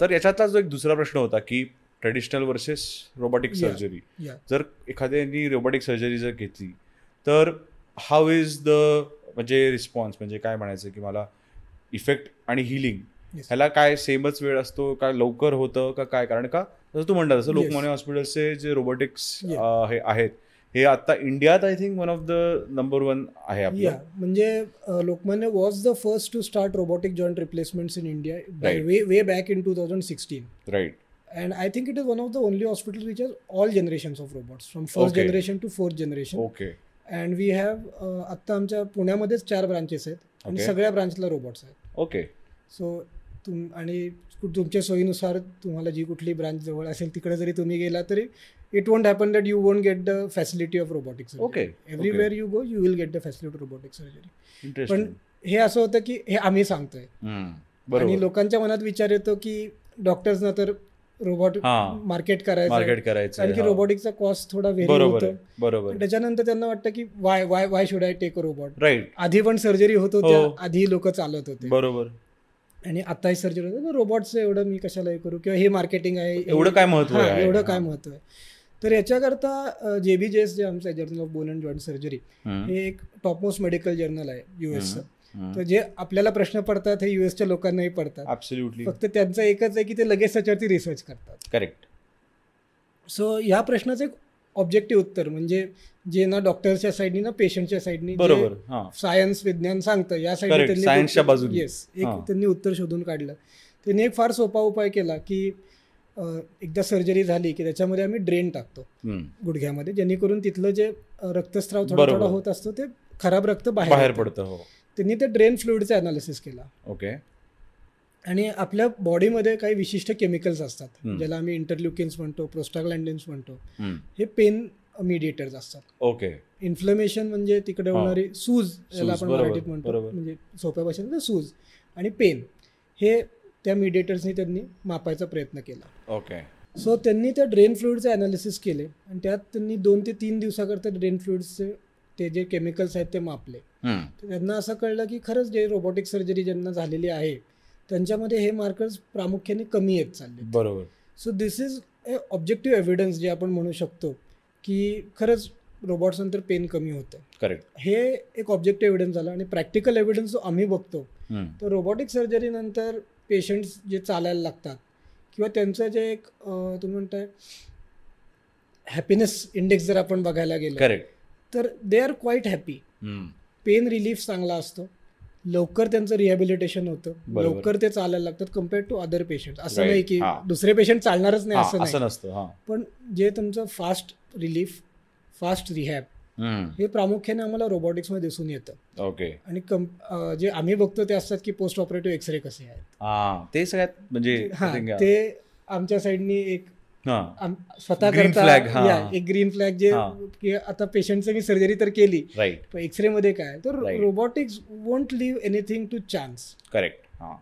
S2: तर याच्यातला जो एक दुसरा प्रश्न होता की ट्रेडिशनल वर्सेस रोबोटिक. सर्जरी जर एखाद्याने रोबोटिक सर्जरी जर घेतली तर हाऊ इज द म्हणजे रिस्पॉन्स म्हणजे काय म्हणायचं की मला इफेक्ट आणि हिलिंग. ह्याला काय सेमच वेळ असतो का लवकर होतं का काय? कारण का जसं तू म्हणता जसं. लोकमान्य हॉस्पिटलचे जे रोबोटिक्स. हे आहेत हे आता इंडियात I think one of the number one आहे
S3: या
S2: आपलं
S3: म्हणजे Lokmanya was the first to start robotic joint replacements in India. Way way back in two thousand sixteen
S2: right
S3: I think it is one of the only hospitals which has all generations of robots from first
S2: Okay.
S3: generation to fourth generation
S2: okay
S3: we have uh, आत्ता आमच्या पुण्यामध्येच चार branches आहेत आणि. सगळ्या ब्रांचला robots आहेत
S2: okay
S3: so तुम आणि तुमच्या सोयीनुसार तुम्हाला जी कुठली ब्रांच जवळ असेल तिकडे जरी तुम्ही गेला तरी it won't happen that you won't get the facility of robotic
S2: Okay.
S3: Everywhere you go you will get the facility of robotic surgery पण हे असं होतं की हे आम्ही सांगतोय आणि लोकांच्या मनात विचार येतो की डॉक्टर्सना तर रोबोट
S2: हा.
S3: मार्केट करायचं.
S2: मार्केट करायचं
S3: कारण की
S2: हा.
S3: रोबोटिकचा कॉस्ट थोडा व्हेरी होतो
S2: बरोबर
S3: त्याच्यानंतर त्यांना वाटतं की why why why should I take a robot
S2: right
S3: आधी पण सर्जरी होत होत्या
S2: हो.
S3: आधी लोक चालत होते
S2: बरोबर
S3: आणि आताही सर्जरी होते रोबोटचं एवढं मी कशाला हे करू? किंवा हे मार्केटिंग आहे
S2: एवढं काय महत्त्व
S3: हा,
S2: आहे?
S3: एवढं
S2: हा.
S3: काय महत्त्व आहे? तर याच्याकरता जे बी जे एस जे आमचं journal of bone and joint surgery. हे एक टॉपमोस्ट मेडिकल जर्नल आहे युएसचं. तर जे आपल्याला प्रश्न पडतात हे युएसच्या लोकांनाही पडतात. फक्त त्यांचं एकच आहे की ते लगेच त्याच्यावरती रिसर्च करतात.
S2: करेक्ट
S3: सो ह्या प्रश्नाचं एक ऑब्जेक्टिव्ह उत्तर म्हणजे जे ना डॉक्टरच्या साईडनी ना पेशंटच्या साईडनी
S2: बरोबर
S3: सायन्स विज्ञान सांगतं या
S2: Correct, science च्या बाजूने.
S3: येस एक. त्यांनी उत्तर शोधून काढलं त्यांनी एक फार सोपा उपाय केला की एकदा सर्जरी झाली की त्याच्यामध्ये आम्ही ड्रेन टाकतो. गुडघ्यामध्ये जेणेकरून तिथलं जे रक्तस्राव थोडा. थोडा होत असतो ते खराब रक्त बाहेर.
S2: पडतं हो
S3: त्यांनी ते ड्रेन फ्लुइडचा अनालिसिस केला
S2: ओके
S3: आणि आपल्या बॉडीमध्ये काही विशिष्ट केमिकल्स असतात. ज्याला आम्ही इंटरल्युकिन्स म्हणतो प्रोस्टाग्लँडिन्स म्हणतो. हे पेन मीडिएटर्स असतात.
S2: ओके
S3: इन्फ्लमेशन म्हणजे तिकडे. होणारी सूज याला आपण मराठीत म्हणतो. म्हणजे सोप्या भाषेत सूज आणि पेन हे त्या मीडिएटर्सनी त्यांनी मापायचा प्रयत्न केला.
S2: ओके
S3: सो त्यांनी त्या ड्रेन फ्लुइडचे अनालिसिस केले आणि त्यात त्यांनी दोन ते तीन दिवसाकरता ड्रेन फ्लुइड्सचे ते जे केमिकल्स आहेत ते मापले. त्यांना असं कळलं की खरंच जे रोबोटिक सर्जरी ज्यांना झालेली आहे त्यांच्यामध्ये हे मार्कर्स प्रामुख्याने कमी येत चालले
S2: बरोबर.
S3: So this is a objective evidence जे आपण म्हणू शकतो. की खरंच रोबोट्स नंतर पेन कमी होतं
S2: करेक्ट
S3: हे एक ऑब्जेक्टिव्ह एव्हिडन्स झालं आणि प्रॅक्टिकल एव्हिडन्स जो आम्ही बघतो. तर रोबोटिक सर्जरीनंतर पेशंट्स जे चालायला लागतात किंवा त्यांचं जे एक तुम्ही म्हणताय हॅपीनेस इंडेक्स जर आपण बघायला गेलो
S2: करेक्ट
S3: तर they are quite happy. Pain relief चांगला असतो लवकर त्यांचं रिहॅबिलिटेशन होतं. लवकर ते चालायला लागतात कम्पेअर्ड टू अदर पेशंट असं. नाही की. दुसरे पेशंट चालणारच नाही असं नाही
S2: नसतं
S3: पण जे तुमचं फास्ट रिलीफ फास्ट रिहॅब. हे प्रामुख्याने आम्हाला रोबोटिक्समध्ये दिसून येतं
S2: ओके
S3: आणि कम जे आम्ही बघतो ते असतात की पोस्ट ऑपरेटिव्ह एक्सरे कसे आहेत
S2: हा ते सगळ्यात म्हणजे
S3: हा. ते आमच्या साईडनी एक
S2: हा
S3: स्वतः करता
S2: हा.
S3: एक ग्रीन फ्लॅग जे. की आता पेशंटचं मी सर्जरी तर केली एक्सरे मध्ये काय तर. Robotics won't leave anything to chance
S2: correct हा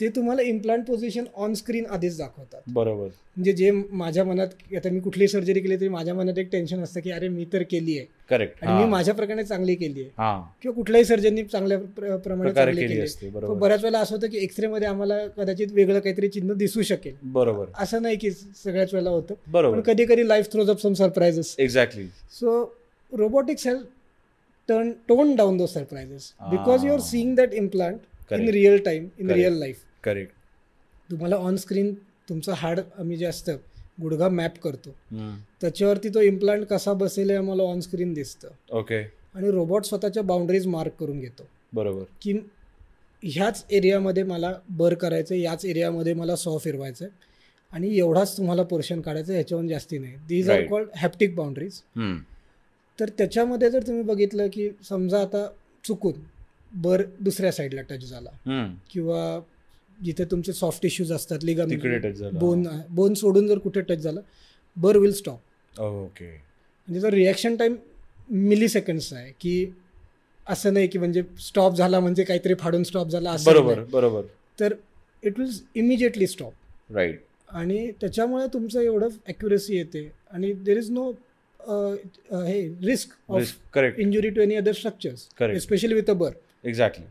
S3: ते तुम्हाला इम्प्लांट पोझिशन ऑन स्क्रीन आधीच दाखवतात.
S2: बरोबर.
S3: म्हणजे जे माझ्या मनात आता मी कुठली सर्जरी केली तरी माझ्या मनात एक टेन्शन असतं की अरे मी तर केली आहे
S2: करेक्ट
S3: आणि मी माझ्या प्रकारे चांगली केली आहे
S2: हा.
S3: किंवा कुठल्याही सर्जननी चांगल्या प्र- प्रमाणे चांगली
S2: केली. असते
S3: बऱ्याच वेळेला असं होतं की एक्सरे मध्ये आम्हाला कदाचित वेगळं काहीतरी चिन्ह दिसू शकेल.
S2: बरोबर.
S3: असं नाही की सगळ्याच वेळेला होतं.
S2: बरोबर.
S3: कधी कधी life throws up some surprises
S2: exactly
S3: so robotics has turn toned down those surprises because you are. Seeing that implant in. Real time in. Real life
S2: correct
S3: तुम्हाला ऑन स्क्रीन तुमचं हाड आम्ही जे असतं गुडघा मॅप करतो. त्याच्यावरती तो इम्प्लांट कसा बसेल हे आम्हाला ऑन स्क्रीन दिसतं.
S2: ओके
S3: आणि रोबोट स्वतःच्या बाउंड्रीज मार्क करून घेतो.
S2: बरोबर.
S3: की ह्याच एरियामध्ये मला बर करायचं याच एरियामध्ये मला सॉ फिरवायचं आणि एवढाच तुम्हाला पोर्शन काढायचं ह्याच्याहून जास्ती नाही. These are. Called haptic boundaries. तर त्याच्यामध्ये जर तुम्ही बघितलं की समजा आता चुकून बर दुसऱ्या साईडला टच झाला. किंवा जिथे तुमचे सॉफ्ट टिश्यूज असतात लिगा. बोन बोन सोडून जर कुठे टच झाला बर विल स्टॉप
S2: ओके
S3: म्हणजे जर रिॲक्शन टाईम मिली सेकंड्सचा आहे की असं नाही की म्हणजे स्टॉप झाला म्हणजे काहीतरी फाडून स्टॉप झाला असं
S2: बरोबर. बरोबर
S3: तर it will immediately stop
S2: right
S3: आणि त्याच्यामुळे तुमचं एवढं ॲक्युरेसी येते आणि देर इज नो हे risk of
S2: correct
S3: injury to any other structures. Especially with a bur
S2: exactly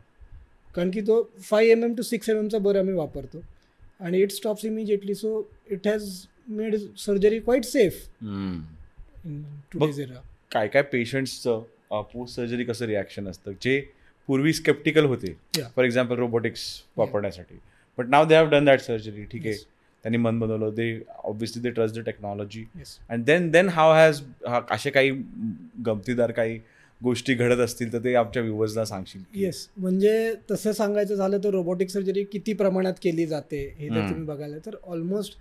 S3: कारण की तो five M M to six M एमचा bur आम्ही वापरतो. आणि it stops immediately so it has made surgery quite safe era
S2: काय काय पेशंट्सचं post surgery कसं रिॲक्शन असतं? जे पूर्वी स्केप्टिकल होते
S3: Yeah.
S2: फॉर एक्झाम्पल रोबोटिक्स वापरण्यासाठी. But now they have done that surgery ठीक आहे.
S3: Yes.
S2: त्यांनी मन बनवलं they obviously they trust the technology and then then how has असे काही गमतीदार काही गोष्टी घडत असतील तर ते आमच्या व्ह्युअर्सला सांगशील
S3: येस म्हणजे तसं सांगायचं झालं तर रोबोटिक सर्जरी किती प्रमाणात केली जाते हे जर. तुम्ही बघायला तर ऑलमोस्ट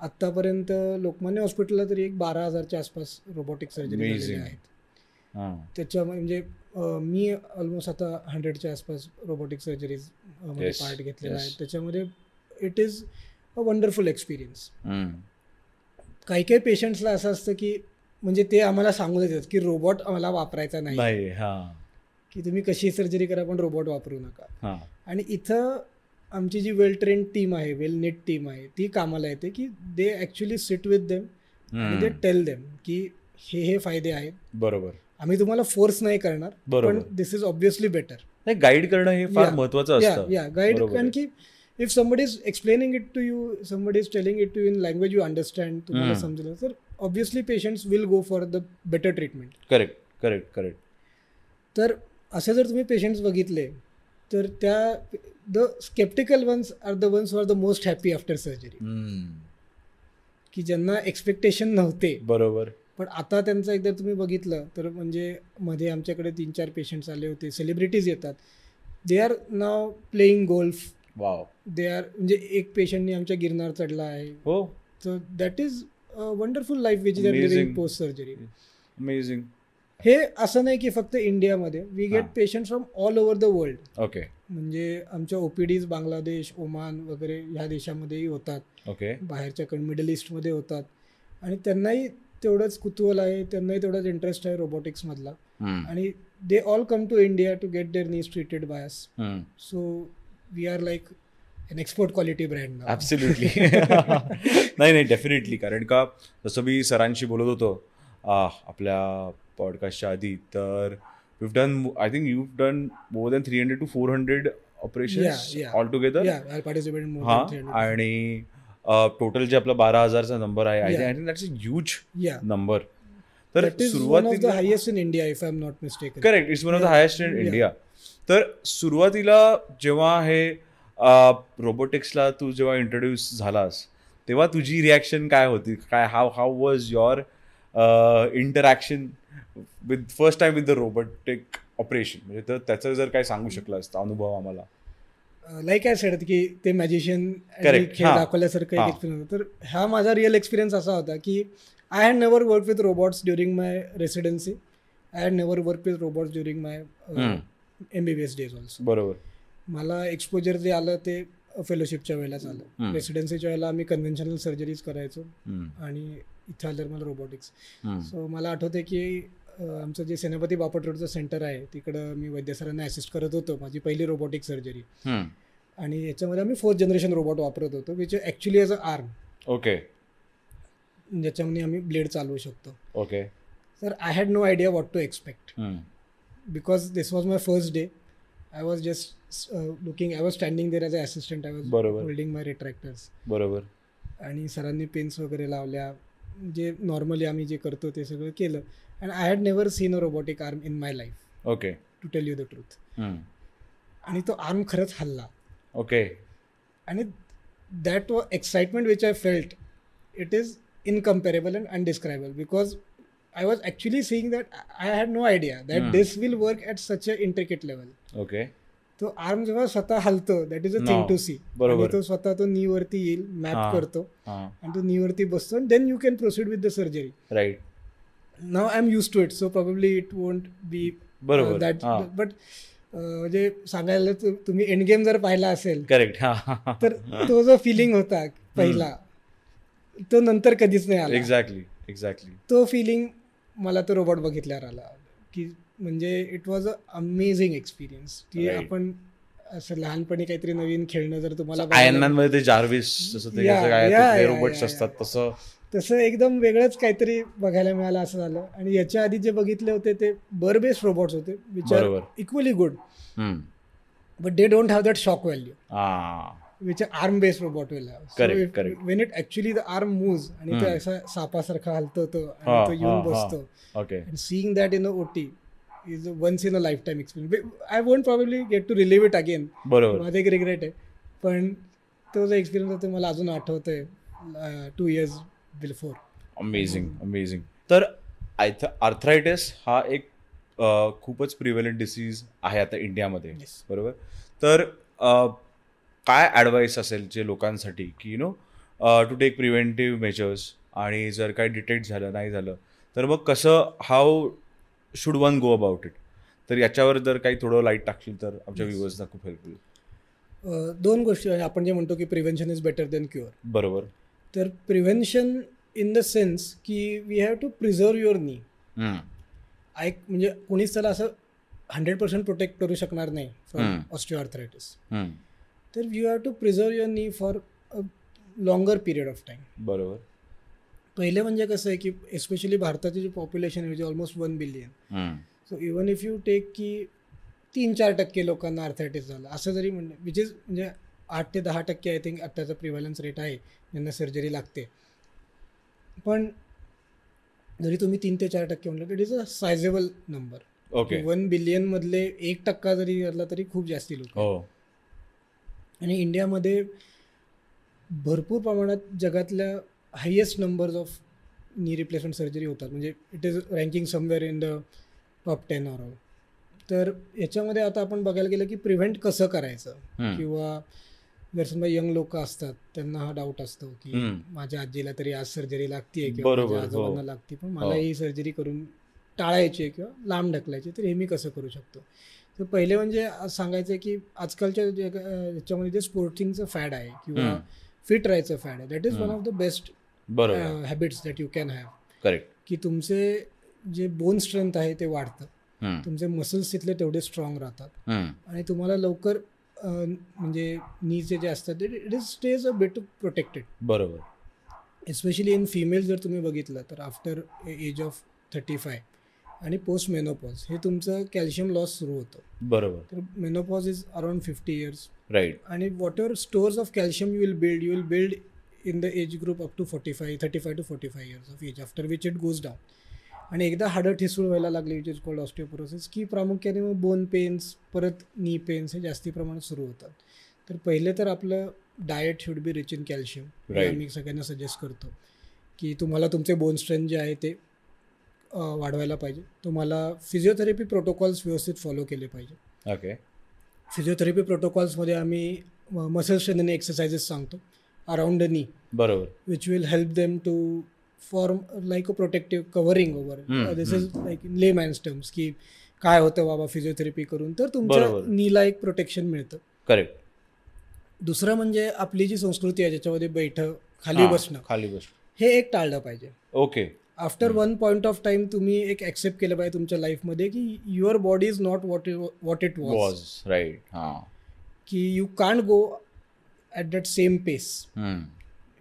S3: आत्तापर्यंत लोकमान्य हॉस्पिटलला तरी एक बारा हजारच्या आसपास रोबोटिक सर्जरी. आहेत
S2: हां
S3: त्याच्या म्हणजे मी ऑलमोस्ट आता हंड्रेडच्या आसपास रोबोटिक
S2: सर्जरीजमध्ये
S3: पार्ट घेतलेला. आहे त्याच्यामध्ये it is a wonderful experience. काही काही पेशंट्सला असं असतं की म्हणजे ते आम्हाला सांगून देतात की रोबोट आम्हाला वापरायचा नाही की तुम्ही कशी सर्जरी करा पण रोबोट वापरू नका आणि इथं आमची जी वेल ट्रेन टीम आहे वेल नेट टीम आहे ती कामाला येते की they actually sit with them आणि दे. टेल देम की हे हे फायदे आहेत
S2: बरोबर
S3: आम्ही तुम्हाला फोर्स नाही करणार. पण दिस इज ऑब्विसली बेटर
S2: नाही गाईड करणं हे फार. महत्वाचं
S3: या
S2: असतं
S3: या गाईड कारण. की if somebody is explaining it to you somebody is telling it to in language you understand तुम्हाला. समजलं तर obviously patients will go for the better treatment
S2: correct correct correct
S3: तर असे जर तुम्ही पेशंट्स बघितले तर त्या the sceptical ones are the ones are the most happy after surgery की ज्यांना एक्सपेक्टेशन नव्हते.
S2: बरोबर.
S3: पण आता त्यांचं एकदा तुम्ही बघितलं तर म्हणजे मध्ये आमच्याकडे तीन चार पेशंट्स आले होते सेलिब्रिटीज येतात. They are now playing golf
S2: wow
S3: they are म्हणजे एक पेशंटनी आमच्या गिरनार चढला आहे.
S2: हो.
S3: तर that is wonderful life which is living. Post surgery
S2: amazing
S3: हे असं नाही की फक्त इंडियामध्ये we get. Patient from all over the world
S2: okay
S3: म्हणजे आमच्या ओपीडीज बांगलादेश ओमान वगैरे ह्या देशामध्येही होतात.
S2: ओके
S3: बाहेरच्या मिडल ईस्टमध्ये होतात. आणि त्यांनाही तेवढंच कुतूहल आहे त्यांनाही तेवढाच इंटरेस्ट आहे रोबोटिक्समधला आणि they all come to India to get their knees treated by us so we are like export quality brand
S2: absolutely नाही नाही डेफिनेटली कारण का जसं मी सरांशी बोलत होतो आपल्या पॉडकास्टच्या आधी तर you done I think you done more than three hundred to four hundred operation. All together हा आणि टोटल जे आपला बारा हजारचा नंबर आहे I. Think that's a huge number तर सुरुवातीला
S3: highest in India if I am not mistake
S2: correct it's one of the. Highest in. India तर सुरुवातीला जेव्हा हे रोबोटिक्सला तू जेव्हा इंट्रोड्यूस झालास तेव्हा तुझी रिॲक्शन काय होती काय how how was your interaction with first time with the robotic operation म्हणजे तर त्याचं जर काय सांगू शकलं असतं अनुभव आम्हाला
S3: लाईक आय सेड की ते मॅजिशियन. खेळ. दाखवल्यासारखं एक. एक्सपिरियन्स होता तर हा माझा रिअल एक्सपिरियन्स असा होता की I had never work with robots during my residency I had never work with robots during my. M B B S days also
S2: बरोबर
S3: मला एक्सपोजर जे आलं ते फेलोशिपच्या वेळेलाच आलं. रेसिडेन्सीच्या वेळेला आम्ही कन्व्हेन्शनल सर्जरीज करायचो. आणि इथं आलं मला रोबोटिक्स. सो मला आठवते की आमचं जे सेनापती बापट रोडचं सेंटर आहे तिकडं मी वैद्य सरांना असिस्ट करत होतो. माझी पहिली रोबोटिक सर्जरी. आणि याच्यामध्ये आम्ही फोर्थ जनरेशन रोबोट वापरत होतो which actually as a arm
S2: okay
S3: ज्याच्यामध्ये आम्ही ब्लेड चालवू शकतो.
S2: ओके
S3: तर I had no idea what to expect. Because this was my first day I was just looking I was standing there as a assistant I was
S2: बरोबर.
S3: Holding my retractors
S2: बरोबर.
S3: आणि सरांनी pens वगैरे लावल्या. जे normally आम्ही जे करतो ते सगळं केलं. And I had never seen a robotic arm in my life
S2: okay
S3: to tell you the truth. आणि तो आर्म खरंच हल्ला.
S2: ओके
S3: आणि दॅट व excitement which I felt it is incomparable and undescribable because I was actually seeing that I had no idea that
S2: Hmm.
S3: This will work at such a intricate level
S2: okay
S3: तो arm जेव्हा स्वतः हलतो that is a. Thing to see
S2: बरोबर.
S3: तो स्वतः तो knee वरती येईल. मॅप करतो आणि तो नी वरती बसतो then you can proceed with the surgery
S2: right
S3: now I am used to it so probably it won't be
S2: बरोबर.
S3: दॅट बट म्हणजे सांगायला तुम्ही एंड गेम जर पाहिला असेल
S2: करेक्ट
S3: तर तो जो फिलिंग होता पहिला तो नंतर कधीच नाही आला.
S2: एक्झॅक्टली एक्झॅक्टली
S3: तो फिलिंग मला तो रोबोट बघितल्यावर आला. की म्हणजे it was a amazing experience की. आपण असं लहानपणी काहीतरी नवीन खेळणं जर तुम्हाला
S2: ते जार्विस जसं ते रोबोट्स असतात तसं.
S3: तसं एकदम वेगळंच काहीतरी बघायला मिळालं असं झालं. आणि याच्या आधी जे बघितले होते ते बर बेस्ड रोबोट्स होते which are. Equally good. But they don't have that shock value which arm based robot will. When it actually the arm moves आणि तो. असा सापासारखा हलतो तो आणि तो येऊन. बसतो
S2: okay
S3: and seeing that in a OT is a once in a lifetime experience. I won't probably get to relive it again.
S2: बरोबर
S3: माझं एक रिग्रेट आहे पण तो जो एक्सपिरियन्स होता मला अजून आठवतोय two years before
S2: amazing amazing तर आर्थरायटिस हा एक अ, खूपच प्रिव्हेलंट डिसीज आहे आता इंडियामध्ये. बरोबर तर अ, काय ॲडवाईस असेल जे लोकांसाठी की you know to take preventive measures आणि जर काय डिटेक्ट झालं नाही झालं तर मग कसं how should one go about it तर याच्यावर जर काही थोडं लाइट टाकशील तर आमच्या. व्ह्युअर्सना खूप हेल्प होईल
S3: दोन गोष्टी आहे आपण जे म्हणतो की prevention is better than cure
S2: बरोबर
S3: तर प्रिव्हेन्शन इन द सेन्स की we have to preserve your knee. ऐक म्हणजे कोणीच त्याला असं हंड्रेड पर्सेंट प्रोटेक्ट करू शकणार नाही फ्रॉम. ऑस्टिओआर्थरायटिस. तर you have to preserve your knee for a longer period of time
S2: बरोबर.
S3: पहिले म्हणजे कसं आहे की एस्पेशली भारताची जी पॉप्युलेशन आहे almost one billion. So even if you take की तीन चार टक्के लोकांना अर्थायटिस झालं असं जरी म्हणलं विच इज म्हणजे आठ ते दहा टक्के आय थिंक आत्ताचा प्रिव्हॅलन्स रेट आहे ज्यांना सर्जरी लागते. पण जरी तुम्ही तीन ते चार टक्के म्हणलं it is a sizeable number
S2: okay
S3: one बिलियनमधले एक टक्का जरी धरला तरी खूप जास्ती लोक
S2: हो.
S3: आणि इंडियामध्ये भरपूर प्रमाणात जगातल्या highest numbers of knee replacement surgery होतात म्हणजे it is ranking somewhere in the top ten or तर याच्यामध्ये आता आपण बघायला गेलं की प्रिव्हेंट कसं करायचं. किंवा जर समजा यंग लोक असतात त्यांना हा डाऊट असतो की. माझ्या आजीला तरी आज सर्जरी लागते किंवा माझ्या आजोबांना
S2: हो.
S3: लागते पण मला ही सर्जरी करून टाळायची किंवा लांब ढकलायची तर हे मी कसं करू शकतो तर पहिले म्हणजे सांगायचं आहे की आजकालच्या याच्यामध्ये जे स्पोर्टिंगचं फॅड आहे किंवा. फिट राहायचं फॅड आहे that is one. Of the best habits that you can have
S2: correct
S3: की तुमचे जे बोन स्ट्रेंथ आहे ते वाढतं. तुमचे मसल्स तिथले तेवढे स्ट्रॉंग राहतात. आणि तुम्हाला लवकर म्हणजे नीचे जे असतात it is stage a bit protected
S2: बरोबर
S3: एस्पेशली इन फिमेल जर तुम्ही बघितलं तर after age of thirty five आणि पोस्ट मेनोपॉज हे तुमचं कॅल्शियम लॉस सुरू होतं.
S2: बरोबर.
S3: तर menopause is around fifty years
S2: right
S3: आणि whatever stores of calcium you will build you will build in the age group up to forty five thirty five to forty five years of age after which it goes down आणि एकदा हाडं ठिसूळ व्हायला लागले which is called osteoporosis की प्रामुख्याने मग bone pens परत नी पेन्स हे जास्ती प्रमाणात सुरू होतात. तर पहिले तर आपलं diet should be rich in calcium. आम्ही सगळ्यांना सजेस्ट करतो की तुम्हाला तुमचे बोन स्ट्रेंथ जे आहे ते वाढवायला पाहिजे. तुम्हाला फिजिओथेरपी प्रोटोकॉल्स व्यवस्थित फॉलो केले पाहिजे.
S2: ओके
S3: फिजिओथेरपी प्रोटोकॉल्समध्ये आम्ही मसल स्ट्रेनिंग एक्सरसाइजेस सांगतो. अराउंड द नी
S2: बरोबर.
S3: Will help them to form like a protective covering over.
S2: Hmm,
S3: this is like in layman's terms की काय होतं बाबा फिजिओथेरपी करून? तर तुमच्या. नीला एक प्रोटेक्शन मिळतं.
S2: करेक्ट
S3: दुसरं म्हणजे आपली जी संस्कृती आहे ज्याच्यामध्ये बैठं खाली बसणं
S2: खाली बस
S3: हे एक टाळलं पाहिजे.
S2: Okay
S3: after one point of time तुम्ही एक ॲक्सेप्ट केलं पाहिजे तुमच्या लाईफमध्ये की your body is not what what it was
S2: right हा.
S3: की you can't go at that same pace
S2: hmm.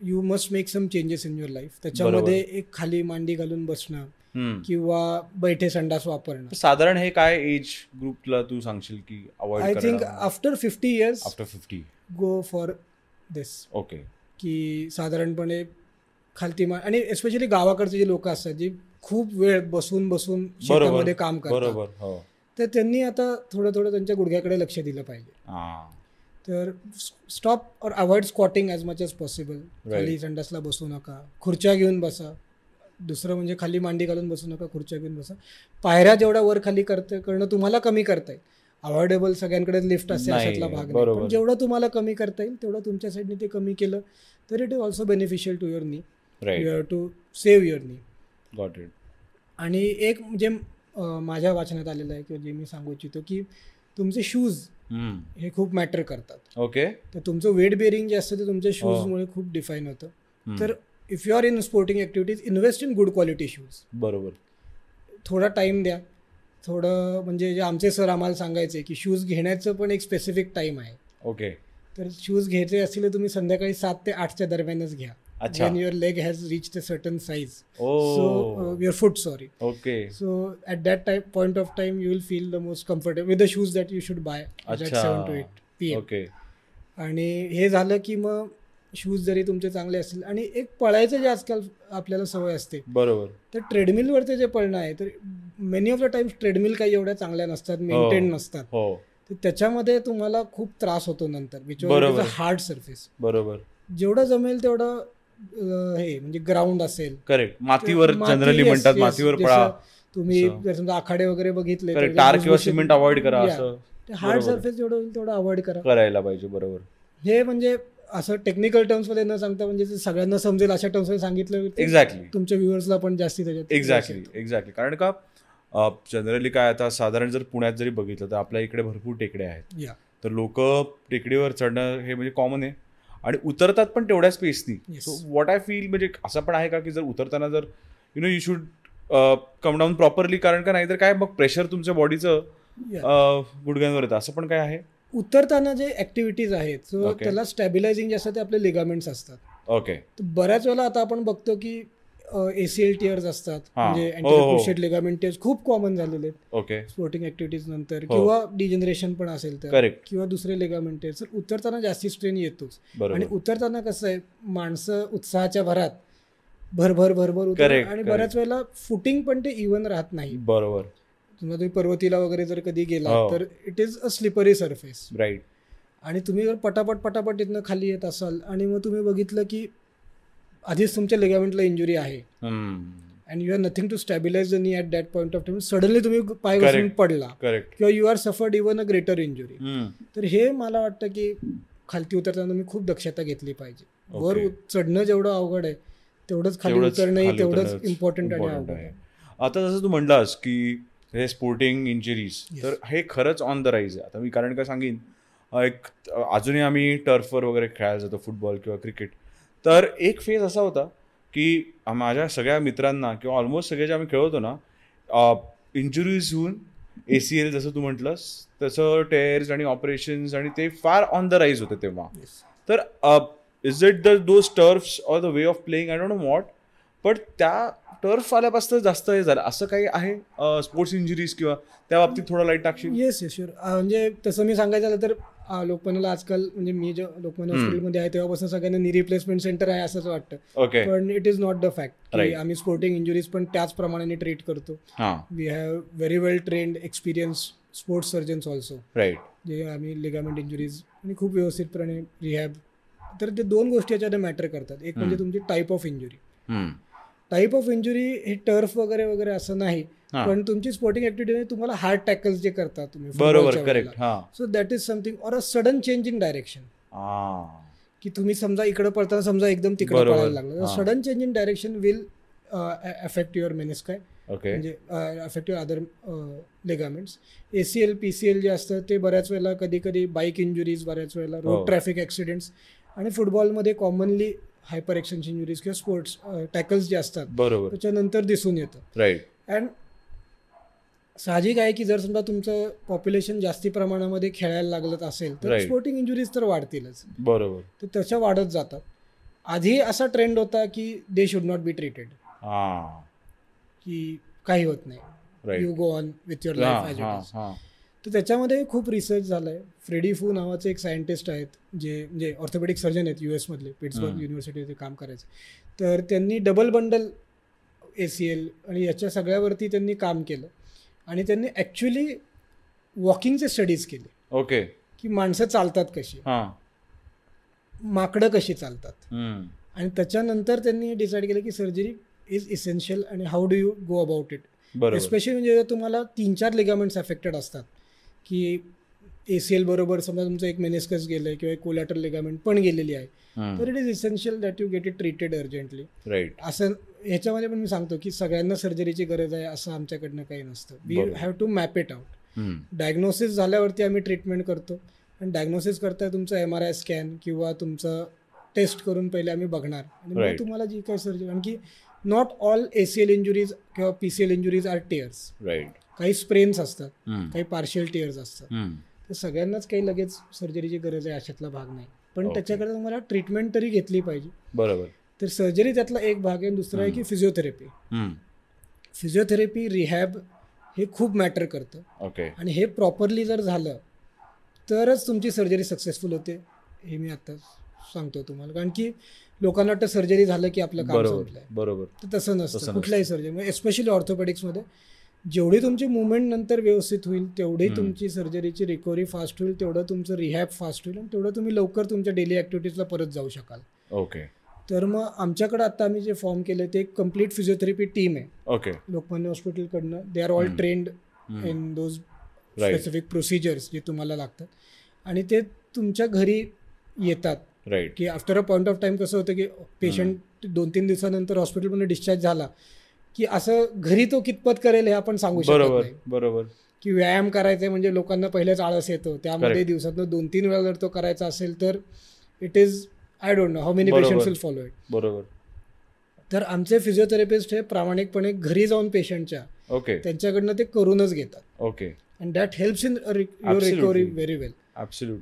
S3: You must make some changes in your life त्याच्यामध्ये एक खाली मांडी घालून बसणं
S2: हम्म.
S3: किंवा बैठे संडास वापरणं.
S2: साधारण हे काय एज ग्रुपला तू सांगशील की
S3: I think after fifty years
S2: after fifty
S3: go for this
S2: okay
S3: की साधारणपणे खालती मा आणि एस्पेशली गावाकडचे जे लोक असतात जी खूप वेळ बसून बसून शेतामध्ये काम करतात
S2: हो.
S3: तर त्यांनी आता थोडं थोडं त्यांच्या गुडघ्याकडे लक्ष दिलं पाहिजे. तर stop or avoid squatting as much as possible खाली संडासला बसू नका. खुर्च्या घेऊन बसा. दुसरं म्हणजे खाली मांडी घालून बसू नका खुर्च्या घेऊन बसा. पायऱ्या जेवढा वर खाली करते करणं तुम्हाला कमी करता येईल अवॉइडेबल सगळ्यांकडे लिफ्ट असेल अशातला भाग नाही. पण जेवढं तुम्हाला कमी करता येईल तेवढं तुमच्या साईडने ते कमी केलं तर it is also beneficial to your knee
S2: right
S3: your to save your knee
S2: got it
S3: आणि एक म्हणजे अं, माझ्या वाचनात आलेलं आहे किंवा जे मी सांगू इच्छितो की तुमचे शूज हे खूप मॅटर करतात.
S2: ओके
S3: तर तुमचं वेट बेरिंग जे असतं ते तुमच्या शूजमुळे खूप डिफाईन होतं. तर if you are in sporting activities invest in good quality shoes
S2: बरोबर.
S3: थोडा टाईम द्या. थोडं म्हणजे जे आमचे सर आम्हाला सांगायचे की शूज घेण्याचं पण एक स्पेसिफिक टाईम आहे.
S2: ओके
S3: तर शूज घ्यायचे असतील तर तुम्ही संध्याकाळी सात ते आठच्या दरम्यानच घ्या.
S2: अच्छा.
S3: When your leg has reach a certain size so your foot sorry
S2: okay
S3: So at that time, point of time, you will feel the most comfortable with the shoes that you should buy at
S2: अच्छा.
S3: seven to eight p.m.
S2: Okay
S3: आणि हे झालं की मग shoes जरी तुमचे चांगले असतील आणि एक पळायचं जे आजकाल आपल्याला सवय असते
S2: बरोबर.
S3: तर ट्रेडमिलवरचे जे पळणं आहे तर many of the times treadmill काही एवढ्या चांगल्या नसतात मेंटेन नसतात.
S2: हो.
S3: तर त्याच्यामध्ये तुम्हाला खूप त्रास होतो नंतर विच. हार्ड सर्फेस
S2: बरोबर.
S3: जेवढं जमेल तेवढं हे म्हणजे ग्राउंड असेल.
S2: करेक्ट मातीवर
S3: माती-
S2: जनरली म्हणतात. मातीवर पळा.
S3: तुम्ही. जर समजा आखाडे वगैरे बघितले
S2: टार किंवा सिमेंट अवॉइड करा. असं.
S3: हार्ड. सरफेस जेवढं होईल तेवढं अवॉइड करा.
S2: करायला पाहिजे बरोबर.
S3: हे म्हणजे असं टेक्निकल टर्म्समध्ये न सांगता म्हणजे सगळ्यांना समजेल अशा टर्म्समध्ये सांगितलं तर
S2: एक्झॅक्टली
S3: तुमच्या व्ह्युअर्सला पण जास्ती त्याच्यात
S2: एक्झॅक्टली एक्झॅक्टली कारण का जनरली काय आता साधारण जर पुण्यात जरी बघितलं तर आपल्या इकडे भरपूर टेकड्या आहेत. तर लोक टेकडीवर चढणं हे म्हणजे कॉमन आहे. आणि उतरतात पण तेवढ्या स्पेसनी
S3: Yes.
S2: So what I feel म्हणजे असं पण आहे का की जर उतरताना जर you know you should come down properly कारण का नाही तर काय मग प्रेशर तुमच्या बॉडीचं गुडघ्यांवर येतं. असं पण काय आहे?
S3: उतरताना जे ऍक्टिव्हिटीज आहेत सो. त्याला स्टॅबिलायझिंग जे असतात ते आपले लिगामेंट्स असतात.
S2: ओके
S3: तर बऱ्याच वेळेला आता आपण बघतो की एसीएल टिअर्स असतात.
S2: हा.
S3: म्हणजे
S2: हो, हो.
S3: लिगामेंट टिअर्स खूप कॉमन झालेले आहेत.
S2: ओके
S3: स्पोर्टिंग ऍक्टिव्हिटीज नंतर
S2: हो.
S3: किंवा डिजनरेशन पण असेल तर किंवा दुसरे लिगामेंट टिअर्स तर उतरताना जास्ती स्ट्रेन येतोच. आणि उतरताना कसं आहे माणसं उत्साहाच्या भरात भरभर भरभर उतर आणि. बऱ्याच वेळेला फुटिंग पण ते इव्हन राहत नाही.
S2: बरोबर.
S3: समजा तुम्ही पर्वतीला वगैरे जर कधी गेला
S2: हो.
S3: तर it is a slippery surface
S2: right
S3: आणि तुम्ही जर पटापट पटापट इथनं खाली येत असाल आणि मग तुम्ही बघितलं की आधीच तुमच्या लिगामेंटला इंजुरी आहे. And you are nothing to stabilize the knee at that point of time suddenly तुम्ही पाय घसरून. पडला. किंवा you are suffered even a greater injury तर हे मला वाटतं की खालती उतरताना तुम्ही खूप दक्षता घेतली पाहिजे. वर चढणं जेवढं अवघड आहे तेवढंच खाली
S2: खाली
S3: तेवढंच इम्पॉर्टंट आणि अवघड
S2: आहे. आता जसं तू म्हणलास की हे स्पोर्टिंग इंजुरीज. तर हे खरंच ऑन द राईज आहे. आता मी कारण काय सांगेन एक अजूनही आम्ही टर्फवर वगैरे खेळायला जातो फुटबॉल किंवा क्रिकेट तर एक फेज असा होता की माझ्या सगळ्या मित्रांना किंवा ऑलमोस्ट सगळे जे आम्ही खेळवतो ना इंजुरीज होऊन ए सी एल जसं तू म्हटलंस तसं टेअर्स आणि ऑपरेशन्स आणि ते फार ऑन द राईज होते तेव्हा. तर is it the those turfs or the way of playing I don't know what पण त्या टर्फ आल्यापासून जास्त हे झालं. असं काही आहे स्पोर्ट्स इंजुरीज किंवा त्या बाबतीत थोडं लाइट टाकशील?
S3: येस येस शुअर म्हणजे तसं मी सांगायचं झालं तर लोकमान्याला आजकाल म्हणजे मी जे लोकमान्य. हॉस्पिटलमध्ये आहे तेव्हापासून सगळ्यांना नी रिप्लेसमेंट सेंटर आहे असंच वाटतं.
S2: ओके.
S3: पण it is not the fact. आम्ही स्पोर्टिंग इंजुरीज पण त्याच प्रमाणे ट्रीट करतो. We have very well trained experience sports surgeons also
S2: right
S3: जे आम्ही लिगामेंट इंजुरीज आणि खूप व्यवस्थितपणे रिहॅब तर ते दोन गोष्टी याच्यामध्ये मॅटर करतात. एक म्हणजे. तुमची type of injury type of injury हे टर्फ वगैरे वगैरे असं नाही. पण तुमची स्पोर्टिंग ऍक्टिव्हिटी तुम्हाला हार्ड टॅकल्स जे करता तुम्ही
S2: बरोबर करेक्ट हा
S3: so that is something or a sudden change in direction. की तुम्ही समजा इकडे पळताना समजा एकदम तिकडे. पळायला लागलं. Sudden change in direction will affect your menisci
S2: okay
S3: म्हणजे affect your other ligaments A C L P C L जे असतं ते बऱ्याच वेळेला कधी कधी बाईक इंजुरीज बऱ्याच वेळेला. रोड ट्रॅफिक ॲक्सिडेंट्स आणि फुटबॉलमध्ये कॉमनली हायपर एक्सटेन्शन इंजुरीज किंवा स्पोर्ट्स टॅकल्स जे असतात
S2: बरोबर.
S3: त्याच्यानंतर दिसून येतं.
S2: राईट
S3: अँड साहजिक आहे की जर समजा तुमचं पॉप्युलेशन जास्ती प्रमाणामध्ये खेळायला लागलं असेल तर. स्पोर्टिंग इंजुरीज तर वाढतीलच.
S2: बरोबर.
S3: तर तशा वाढत जातात. आधी असा ट्रेंड होता की they should not be treated
S2: हा.
S3: की काही होत नाही. You go on with your life तर त्याच्यामध्ये खूप रिसर्च झाला आहे फ्रेडी फू नावाचे एक सायंटिस्ट आहेत जे म्हणजे ऑर्थोपेडिक सर्जन आहेत यू एसमधले पिट्सबर्ग. युनिव्हर्सिटीमध्ये काम करायचे. तर त्यांनी double bundle A C L आणि याच्या सगळ्यावरती त्यांनी काम केलं. आणि त्यांनी ॲक्च्युली वॉकिंगचे स्टडीज केले.
S2: ओके
S3: की माणसं चालतात कशी? माकडं कशी चालतात. आणि त्याच्यानंतर त्यांनी डिसाईड केलं की सर्जरी इज इसेन्शियल आणि how do you go about it especially म्हणजे तुम्हाला तीन चार लिगामेंट्स अफेक्टेड असतात की ए सी एल बरोबर समजा तुमचं एक मेनेस्कस गेलं आहे किंवा एक कोलॅटर लिगामेंट पण गेलेली आहे. तर it is essential that you get it treated urgently
S2: right
S3: असं ह्याच्यामध्ये पण मी सांगतो की सगळ्यांना सर्जरीची गरज आहे असं आमच्याकडनं काही नसतं we. Have to map it out. Diagnosis झाल्यावरती आम्ही ट्रीटमेंट करतो आणि डायग्नोसिस करता तुमचं एम आर आय स्कॅन किंवा तुमचं टेस्ट करून पहिले आम्ही बघणार आणि मग. तुम्हाला जी काही सर्जरी कारण की not all A C L injuries किंवा P C L injuries are tears
S2: right
S3: काही स्प्रेन्स असतात. काही पार्शियल टिअर्स असतात. तर सगळ्यांनाच काही लगेच सर्जरीची गरज आहे अशातला भाग नाही. पण. त्याच्याकडे तुम्हाला ट्रीटमेंट तरी घेतली पाहिजे.
S2: बरोबर.
S3: तर सर्जरी त्यातला एक भाग आहे दुसरा आहे की फिजिओथेरपी
S2: हम्म.
S3: फिजिओथेरपी रिहॅब हे खूप मॅटर करतं.
S2: ओके
S3: आणि हे प्रॉपरली जर झालं तरच तुमची सर्जरी सक्सेसफुल होते हे मी आता सांगतो तुम्हाला. कारण की लोकांना वाटतं सर्जरी झालं की आपलं काम
S2: बरोबर
S3: संपलंय.
S2: बरोबर.
S3: तर तसं नसतं. कुठल्याही सर्जरी एस्पेशली ऑर्थोपेडिक्समध्ये जेवढी तुमची मुवमेंट नंतर व्यवस्थित होईल तेवढी. तुमची सर्जरीची रिकव्हरी फास्ट होईल तेवढं तुमचं रिहॅब फास्ट होईल आणि तेवढं तुम्ही लवकर तुमच्या डेली ॲक्टिव्हिटीजला परत जाऊ शकाल.
S2: ओके
S3: तर मग आमच्याकडे आता आम्ही जे फॉर्म केलं ते एक कंप्लीट फिजिओथेरपी टीम आहे.
S2: Okay
S3: Lokmanya हॉस्पिटलकडनं. They are all. Trained. In those. Specific procedures जे तुम्हाला लागतात. आणि ते तुमच्या घरी येतात.
S2: राईट
S3: की after a point of time कसं होतं की पेशंट दोन तीन दिवसानंतर हॉस्पिटलमधून डिस्चार्ज झाला की असं घरी तो कितपत करेल हे आपण सांगू शकत
S2: बरोबर
S3: नाही.
S2: बरोबर.
S3: की व्यायाम करायचा म्हणजे लोकांना पहिलेच आळस येतो त्यामध्ये. दिवसातनं दोन तीन वेळा जर तो करायचा असेल तर it is I don't know how many. Patients will follow it
S2: बरोबर.
S3: तर आमचे फिजिओथेरपिस्ट हे प्रामाणिकपणे घरी जाऊन पेशंटच्या
S2: ओके
S3: त्यांच्याकडनं ते करूनच घेतात.
S2: Okay
S3: and that helps in your. Recovery very well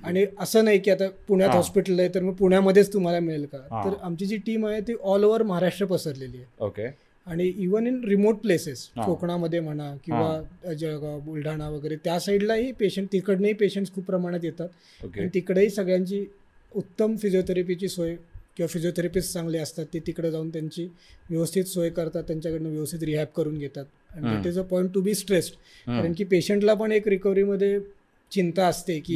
S3: आणि असं नाही की आता पुण्यात. हॉस्पिटल आहे तर मग पुण्यामध्येच तुम्हाला मिळेल का. तर आमची जी टीम आहे ती ऑल ओव्हर महाराष्ट्र पसरलेली आहे.
S2: ओके
S3: आणि इवन इन रिमोट प्लेसेस. कोकणामध्ये म्हणा किंवा जळगाव बुलढाणा वगैरे त्या साईडलाही पेशंट तिकडनंही पेशंट्स खूप प्रमाणात येतात आणि तिकडेही सगळ्यांची उत्तम फिजिओथेरपीची सोय किंवा फिजिओथेरपिस्ट चांगले असतात ते तिकडे जाऊन त्यांची व्यवस्थित सोय करतात त्यांच्याकडनं व्यवस्थित रिहॅब करून घेतात आणि. That is a point to be stressed. कारण की पेशंटला पण एक रिकव्हरीमध्ये चिंता असते की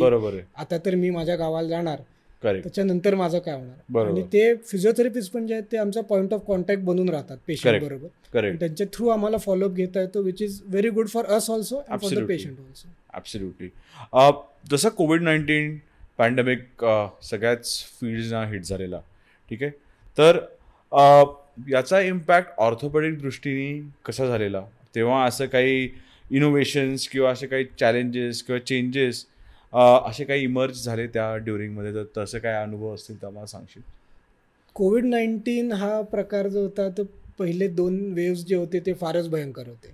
S3: आता तर मी माझ्या गावाला जाणार त्याच्यानंतर माझं काय होणार. आणि ते फिजिओथेरपिस्ट पण जे आहेत ते आमचा पॉईंट ऑफ कॉन्टॅक्ट बनून राहतात पेशंट. बरोबर. त्यांच्या थ्रू आम्हाला फॉलोअप घेता येतो which is very good for us also for the. Patient also
S2: absolutely जसं कोविड नाईन्टीन पॅन्डेमिक सगळ्याच फील्ड्सना हिट झालेला. ठीक आहे? तर अ, याचा इम्पॅक्ट ऑर्थोपेडिक दृष्टीने कसा झालेला? तेव्हा असं काही इनोव्हेशन्स किंवा असे काही चॅलेंजेस किंवा चेंजेस असे काही इमर्ज झाले त्या ड्युरिंगमध्ये तर तसं काय अनुभव असतील तर मला सांगशील.
S3: कोविड नाईन्टीन हा प्रकार जो होता तो पहिले दोन वेव्स जे होते ते फारच भयंकर होते.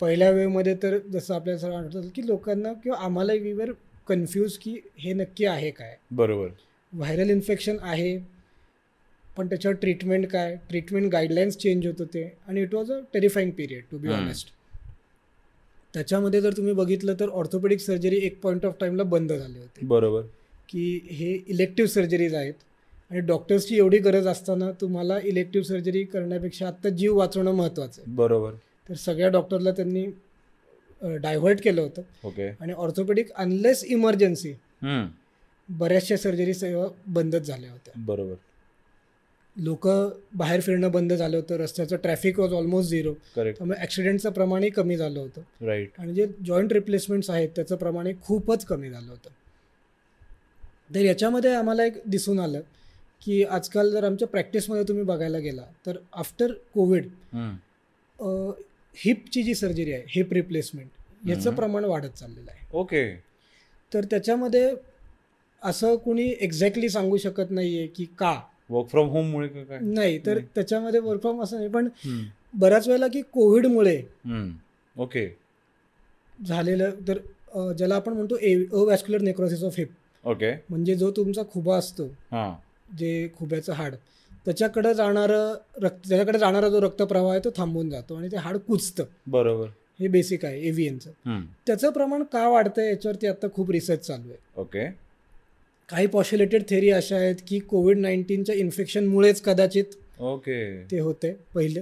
S3: पहिल्या वेवमध्ये तर जसं आपल्याला सगळं आठवतं की लोकांना किंवा आम्हाला वीवर कन्फ्यूज की हे नक्की आहे काय?
S2: बरोबर.
S3: व्हायरल इन्फेक्शन आहे पण त्याच्यावर ट्रीटमेंट काय? ट्रीटमेंट गाईडलाईन्स चेंज होत होते आणि it was a terrifying period to be. Honest त्याच्यामध्ये जर तुम्ही बघितलं तर ऑर्थोपेडिक सर्जरी एक पॉईंट ऑफ टाईमला बंद झाले होते.
S2: बरोबर.
S3: की हे इलेक्टिव्ह सर्जरीज आहेत आणि डॉक्टर्सची एवढी गरज असताना तुम्हाला इलेक्टिव्ह सर्जरी करण्यापेक्षा आत्ता जीव वाचवणं महत्त्वाचं आहे.
S2: बरोबर.
S3: तर सगळ्या डॉक्टरला त्यांनी डायव्हर्ट केलं होतं.
S2: ओके.
S3: आणि ऑर्थोपेडिक अनलेस इमर्जन्सी. बऱ्याचशा सर्जरी सेवा बंदच झाल्या होत्या.
S2: बरोबर.
S3: लोक बाहेर फिरणं बंद झालं होतं रस्त्याचं traffic was almost zero
S2: correct
S3: त्यामुळे ॲक्सिडेंटचं प्रमाणही कमी झालं होतं.
S2: राईट
S3: आणि जे जॉईंट रिप्लेसमेंट्स आहेत त्याचं प्रमाण खूपच कमी झालं होतं. तर याच्यामध्ये आम्हाला एक दिसून आलं की आजकाल जर आमच्या प्रॅक्टिसमध्ये तुम्ही बघायला गेला तर आफ्टर कोविड हिपची जी सर्जरी आहे हिप रिप्लेसमेंट याचं. प्रमाण वाढत चाललेलं आहे.
S2: ओके.
S3: तर त्याच्यामध्ये असं कुणी एक्झॅक्टली सांगू शकत नाही आहे की का?
S2: वर्क फ्रॉम होम मुळे काय?
S3: नाही तर. त्याच्यामध्ये वर्क फ्रॉम असं नाही पण. बऱ्याच वेळेला की कोविडमुळे.
S2: ओके
S3: झालेलं तर ज्याला आपण म्हणतो avascular necrosis of hip
S2: okay
S3: म्हणजे जो तुमचा खुबा असतो जे खुब्याचं हाड त्याच्याकडे जाणारं रक्त त्याच्याकडे जाणारा जो रक्तप्रवाह आहे तो थांबून जातो आणि ते हाड कुचतं
S2: बरोबर.
S3: हे बेसिक आहे एव्हीएनचं. त्याचं प्रमाण का वाढतं याच्यावरती आता खूप रिसर्च चालू आहे.
S2: ओके
S3: काही पॉश्युलेटेड थेरी अशा आहेत की कोविड नाईन्टीनच्या इन्फेक्शनमुळेच कदाचित
S2: ओके.
S3: ते होते पहिले.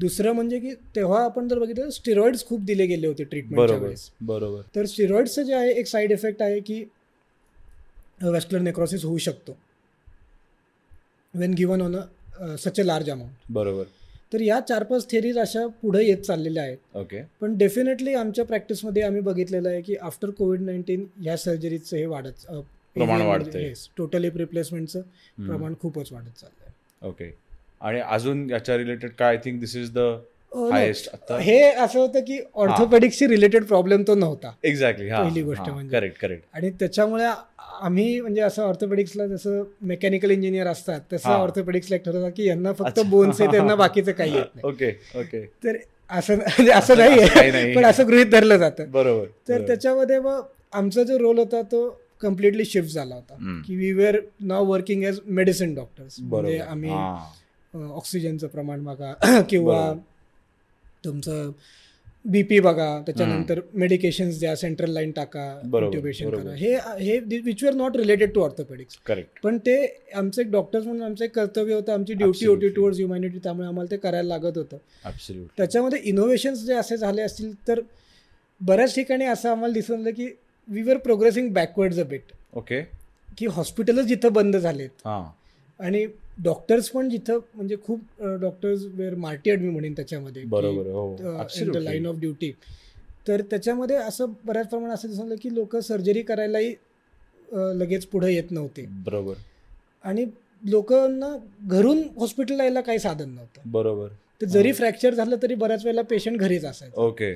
S3: दुसरं म्हणजे की तेव्हा आपण जर बघितलं स्टिरॉइड्स खूप दिले गेले होते ट्रीटमेंटच्या
S2: बरोबर
S3: वेळेस.
S2: बरोबर.
S3: तर स्टिरॉइड्सचं जे आहे एक साईड इफेक्ट आहे की वॅस्क्युलर नेक्रोसिस होऊ शकतो. When given on a such a large amount
S2: बरोबर.
S3: तर या चार पाच थेरीज अशा पुढे येत चाललेल्या आहेत.
S2: ओके.
S3: पण डेफिनेटली आमच्या प्रॅक्टिसमध्ये आम्ही बघितलेलं आहे की आफ्टर कोविड नाईन्टीन ह्या सर्जरीचं हे वाढत
S2: प्रमाण वाढतंय.
S3: टोटल हिप रिप्लेसमेंटचं. प्रमाण खूपच वाढत चाललंय
S2: ओके आणि अजून याच्या रिलेटेड काय I think this is the
S3: हे असं होतं की ऑर्थोपेडिक्सशी रिलेटेड प्रॉब्लेम तो नव्हता
S2: एक्झॅक्टली हा
S3: पहिली गोष्ट म्हणजे.
S2: करेक्ट करेक्ट
S3: आणि त्याच्यामुळे आम्ही म्हणजे असं ऑर्थोपेडिक्सला जसं मेकॅनिकल इंजिनियर असतात तसं. ऑर्थोपेडिक्सला एक ठरवतात की यांना फक्त. बोन्स आहे त्यांना बाकीचं काही येत नाही
S2: ओके ओके
S3: तर असं म्हणजे असं नाही
S2: असं नाही.
S3: पण असं गृहित धरलं जातं
S2: बरोबर
S3: तर. त्याच्यामध्ये मग आमचा जो रोल होता तो कम्प्लिटली शिफ्ट झाला होता. की we were now working as medicine doctors म्हणजे आम्ही ऑक्सिजनचं प्रमाण बघा किंवा. तुमचं बीपी बघा त्याच्यानंतर मेडिकेशन्स द्या सेंट्रल लाईन टाका इंट्युबेशन. करा. हे हे which are not related to orthopaedics पण ते आमचे एक डॉक्टर्स म्हणून आमचं एक कर्तव्य होतं आमची ड्युटी. होती टुवर्ड्स ह्युमॅनिटी त्यामुळे आम्हाला ते करायला लागत होतं. त्याच्यामध्ये इनोव्हेशन्स जे असे झाले असतील तर बऱ्याच ठिकाणी असं आम्हाला दिसून आलं की we were progressing backwards a bit
S2: okay
S3: की हॉस्पिटलच जिथं बंद झालेत.
S2: हा.
S3: आणि डॉक्टर्स पण जिथं म्हणजे खूप डॉक्टर्स वेअर मार्टियड मी म्हणेन त्याच्यामध्ये.
S2: बरोबर.
S3: लाईन ऑफ ड्युटी तर त्याच्यामध्ये असं बऱ्याच प्रमाणात असं दिसून आलं की लोक सर्जरी करायलाही लगेच पुढे येत नव्हते.
S2: बरोबर.
S3: आणि लोकांना घरून हॉस्पिटलला यायला काही साधन नव्हतं.
S2: बरोबर.
S3: तर जरी. फ्रॅक्चर झालं तरी बऱ्याच वेळेला पेशंट घरीच असायचं.
S2: ओके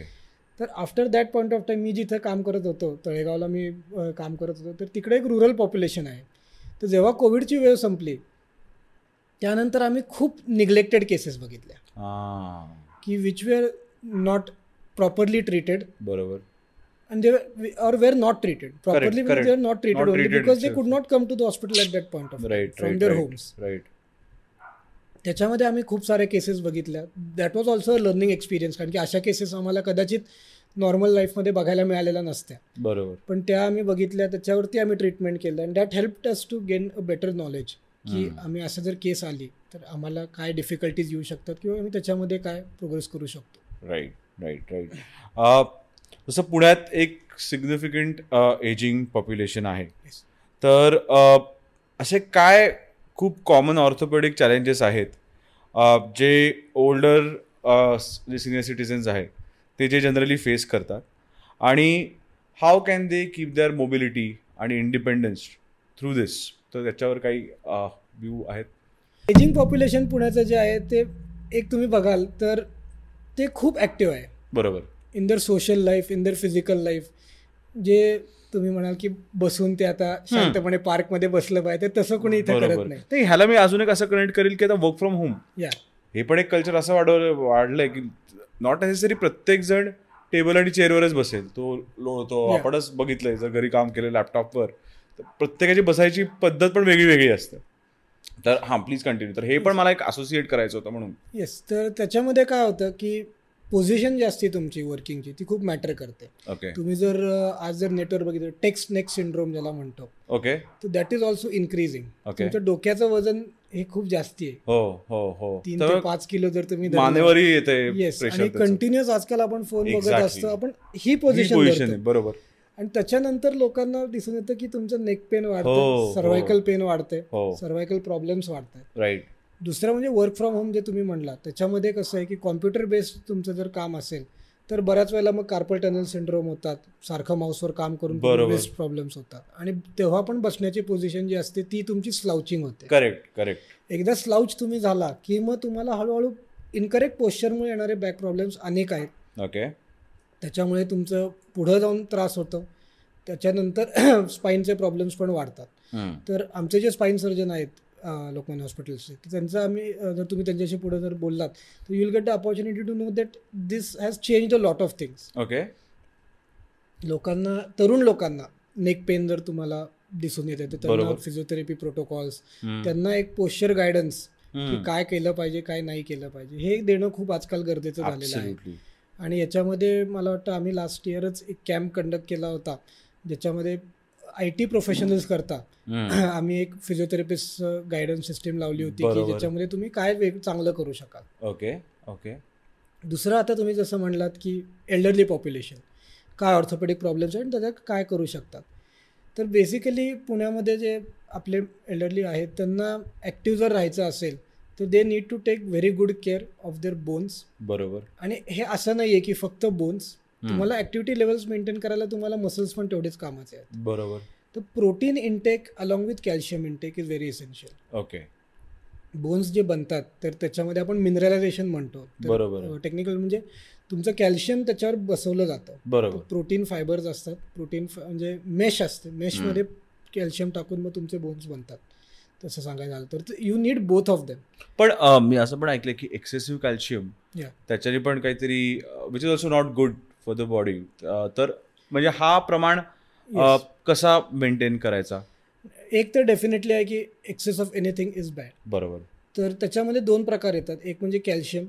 S3: तर after that point of time मी जिथं काम करत होतो तळेगावला मी काम करत होतो तर तिकडे एक रुरल पॉप्युलेशन आहे. तर जेव्हा कोविडची वेळ संपली त्यानंतर आम्ही खूप निग्लेक्टेड केसेस बघितल्या. की which were not properly treated
S2: बरोबर.
S3: And they are
S2: were
S3: not treated properly were
S2: not
S3: treated
S2: because
S3: they could
S2: not
S3: come to the hospital at that point of from their homes
S2: right
S3: त्याच्यामध्ये आम्ही खूप साऱ्या cases बघितल्या. That was also a learning experience कारण की अशा cases आम्हाला कदाचित नॉर्मल लाईफमध्ये बघायला मिळालेल्या नसत्या.
S2: बरोबर.
S3: पण त्या आम्ही बघितल्या त्याच्यावरती आम्ही ट्रीटमेंट केलं and that help us to gain a better knowledge की. आम्ही असं जर केस आली तर आम्हाला काय डिफिकल्टीज येऊ शकतात किंवा आम्ही त्याच्यामध्ये काय प्रोग्रेस करू शकतो.
S2: राईट राईट राईट जसं पुण्यात एक सिग्निफिकंट एजिंग पॉप्युलेशन आहे. तर असे काय खूप कॉमन ऑर्थोपेडिक चॅलेंजेस आहेत. जे ओल्डर जे सिनियर सिटीजन्स आहेत ते जे जनरली फेस करतात. आणि how can they keep their mobility आणि इंडिपेंडन्स थ्रू दिस तर त्याच्यावर काही व्ह्यू आहेत.
S3: एजिंग पॉप्युलेशन पुण्याचं जे आहे ते एक तुम्ही बघाल तर ते खूप ॲक्टिव्ह आहे.
S2: बरोबर.
S3: In their social life in their physical life जे तुम्ही म्हणाल की बसून ते आता शांतपणे पार्कमध्ये बसलं पाहिजे तसं कोणी इथे करत नाही.
S2: ह्याला मी अजून एक असं कनेक्ट करेल की आता वर्क फ्रॉम होम
S3: या.
S2: हे पण एक कल्चर असं वाढवलं वाढलंय की नॉट नेसेसरी प्रत्येक जण टेबल आणि चेअरवरच बसेल. तो लोळतो. आपणच बघितलंय जर घरी काम केलं लॅपटॉपवर तर प्रत्येकाची बसायची पद्धत पण वेगळी वेगळी असते. तर हां प्लीज कंटिन्यू तर हे पण मला एक असोसिएट करायचं होतं म्हणून.
S3: येस तर त्याच्यामध्ये काय होतं की पोझिशन जी असते तुमची वर्किंगची ती खूप मॅटर करते.
S2: ओके.
S3: तुम्ही जर आज जर नेटवर बघितलं टेक्स्ट नेक सिंड्रोम ज्याला म्हणतो.
S2: ओके.
S3: तर that is also increasing.
S2: Okay.
S3: तुमच्या डोक्याचं वजन हे खूप जास्ती आहे.
S2: हो हो हो.
S3: तीन ते पाच किलो जर तुम्ही
S2: मानेवरही येते
S3: येस आणि कंटिन्युअस आजकाल आपण फोन बघत. असतो आपण ही पोझिशन
S2: बरोबर.
S3: आणि त्याच्यानंतर लोकांना दिसून येतं की तुमचं नेक पेन वाढतं. सर्वायकल पेन वाढते सर्वायकल प्रॉब्लेम्स वाढतात
S2: राईट
S3: दुसरं म्हणजे वर्क फ्रॉम होम जे तुम्ही म्हणला त्याच्यामध्ये कसं आहे की कॉम्प्युटर बेस्ड तुमचं जर काम असेल तर बऱ्याच वेळेला मग कार्पल टनल सिंड्रोम होतात सारखं माऊसवर काम करून. बेस्ट प्रॉब्लेम्स होतात. आणि तेव्हा पण बसण्याची पोझिशन जी असते ती तुमची स्लाउचिंग होते.
S2: करेक्ट करेक्ट
S3: एकदा स्लाउच तुम्ही झाला की मग तुम्हाला हळूहळू इनकरेक्ट पोश्चरमुळे येणारे बॅक प्रॉब्लेम्स अनेक आहेत.
S2: ओके
S3: त्याच्यामुळे तुमचं पुढं जाऊन त्रास होतो. त्याच्यानंतर स्पाईनचे प्रॉब्लेम्स पण वाढतात. तर आमचे जे स्पाईन सर्जन आहेत लोकमान्य हॉस्पिटल्सचे तर त्यांचं आम्ही जर तुम्ही त्यांच्याशी पुढे जर बोललात तर you will get the opportunity to know that this has change a lot of things
S2: okay
S3: लोकांना तरुण लोकांना नेक पेन जर तुम्हाला दिसून येते तर त्यांना. फिजिओथेरपी प्रोटोकॉल्स त्यांना एक पोश्चर गायडन्स की काय केलं पाहिजे काय नाही केलं पाहिजे हे देणं खूप आजकाल गरजेचं झालेलं आहे. आणि याच्यामध्ये मला वाटतं आम्ही लास्ट इयरच एक कॅम्प कंडक्ट केला होता ज्याच्यामध्ये आय टी प्रोफेशनल्स करता. आम्ही एक फिजिओथेरपिस्ट गायडन्स सिस्टीम लावली होती की. ज्याच्यामध्ये तुम्ही काय वेग चांगलं करू शकाल
S2: ओके ओके
S3: दुसरं आता तुम्ही जसं म्हणलात की एल्डरली पॉप्युलेशन काय ऑर्थोपेडिक प्रॉब्लेम्स आहेत आणि त्याच्यात काय करू शकतात तर बेसिकली पुण्यामध्ये जे आपले एल्डरली आहेत त्यांना ॲक्टिव्ह जर राहायचं असेल तर they need to take very good care of their bones
S2: बरोबर
S3: आणि हे असं नाही आहे की फक्त बोन्स. तुम्हाला ॲक्टिव्हिटी लेवल्स मेंटेन करायला तुम्हाला मसल्स पण तेवढेच कामाचे आहेत.
S2: बरोबर.
S3: तर protein intake along with calcium intake is very essential
S2: okay
S3: bones जे बनतात तर त्याच्यामध्ये आपण मिनरलायझेशन म्हणतो.
S2: बरोबर.
S3: टेक्निकल म्हणजे तुमचं कॅल्शियम त्याच्यावर बसवलं जातं.
S2: बरोबर.
S3: प्रोटीन फायबर्स असतात. प्रोटीन म्हणजे मेश असते. मेशमध्ये कॅल्शियम टाकून मग तुमचे बोन्स बनतात. तसं सांगायचं झालं तर you need both of them
S2: पण मी असं पण ऐकलं की एक्सेसिव्ह कॅल्शियम. त्याच्याने पण काहीतरी which is also not good for the body तर म्हणजे हा प्रमाण
S3: Yes.
S2: कसा मेंटेन करायचा?
S3: एक तर डेफिनेटली आहे की excess of anything is bad
S2: बरोबर.
S3: तर त्याच्यामध्ये दोन प्रकार येतात. एक म्हणजे कॅल्शियम.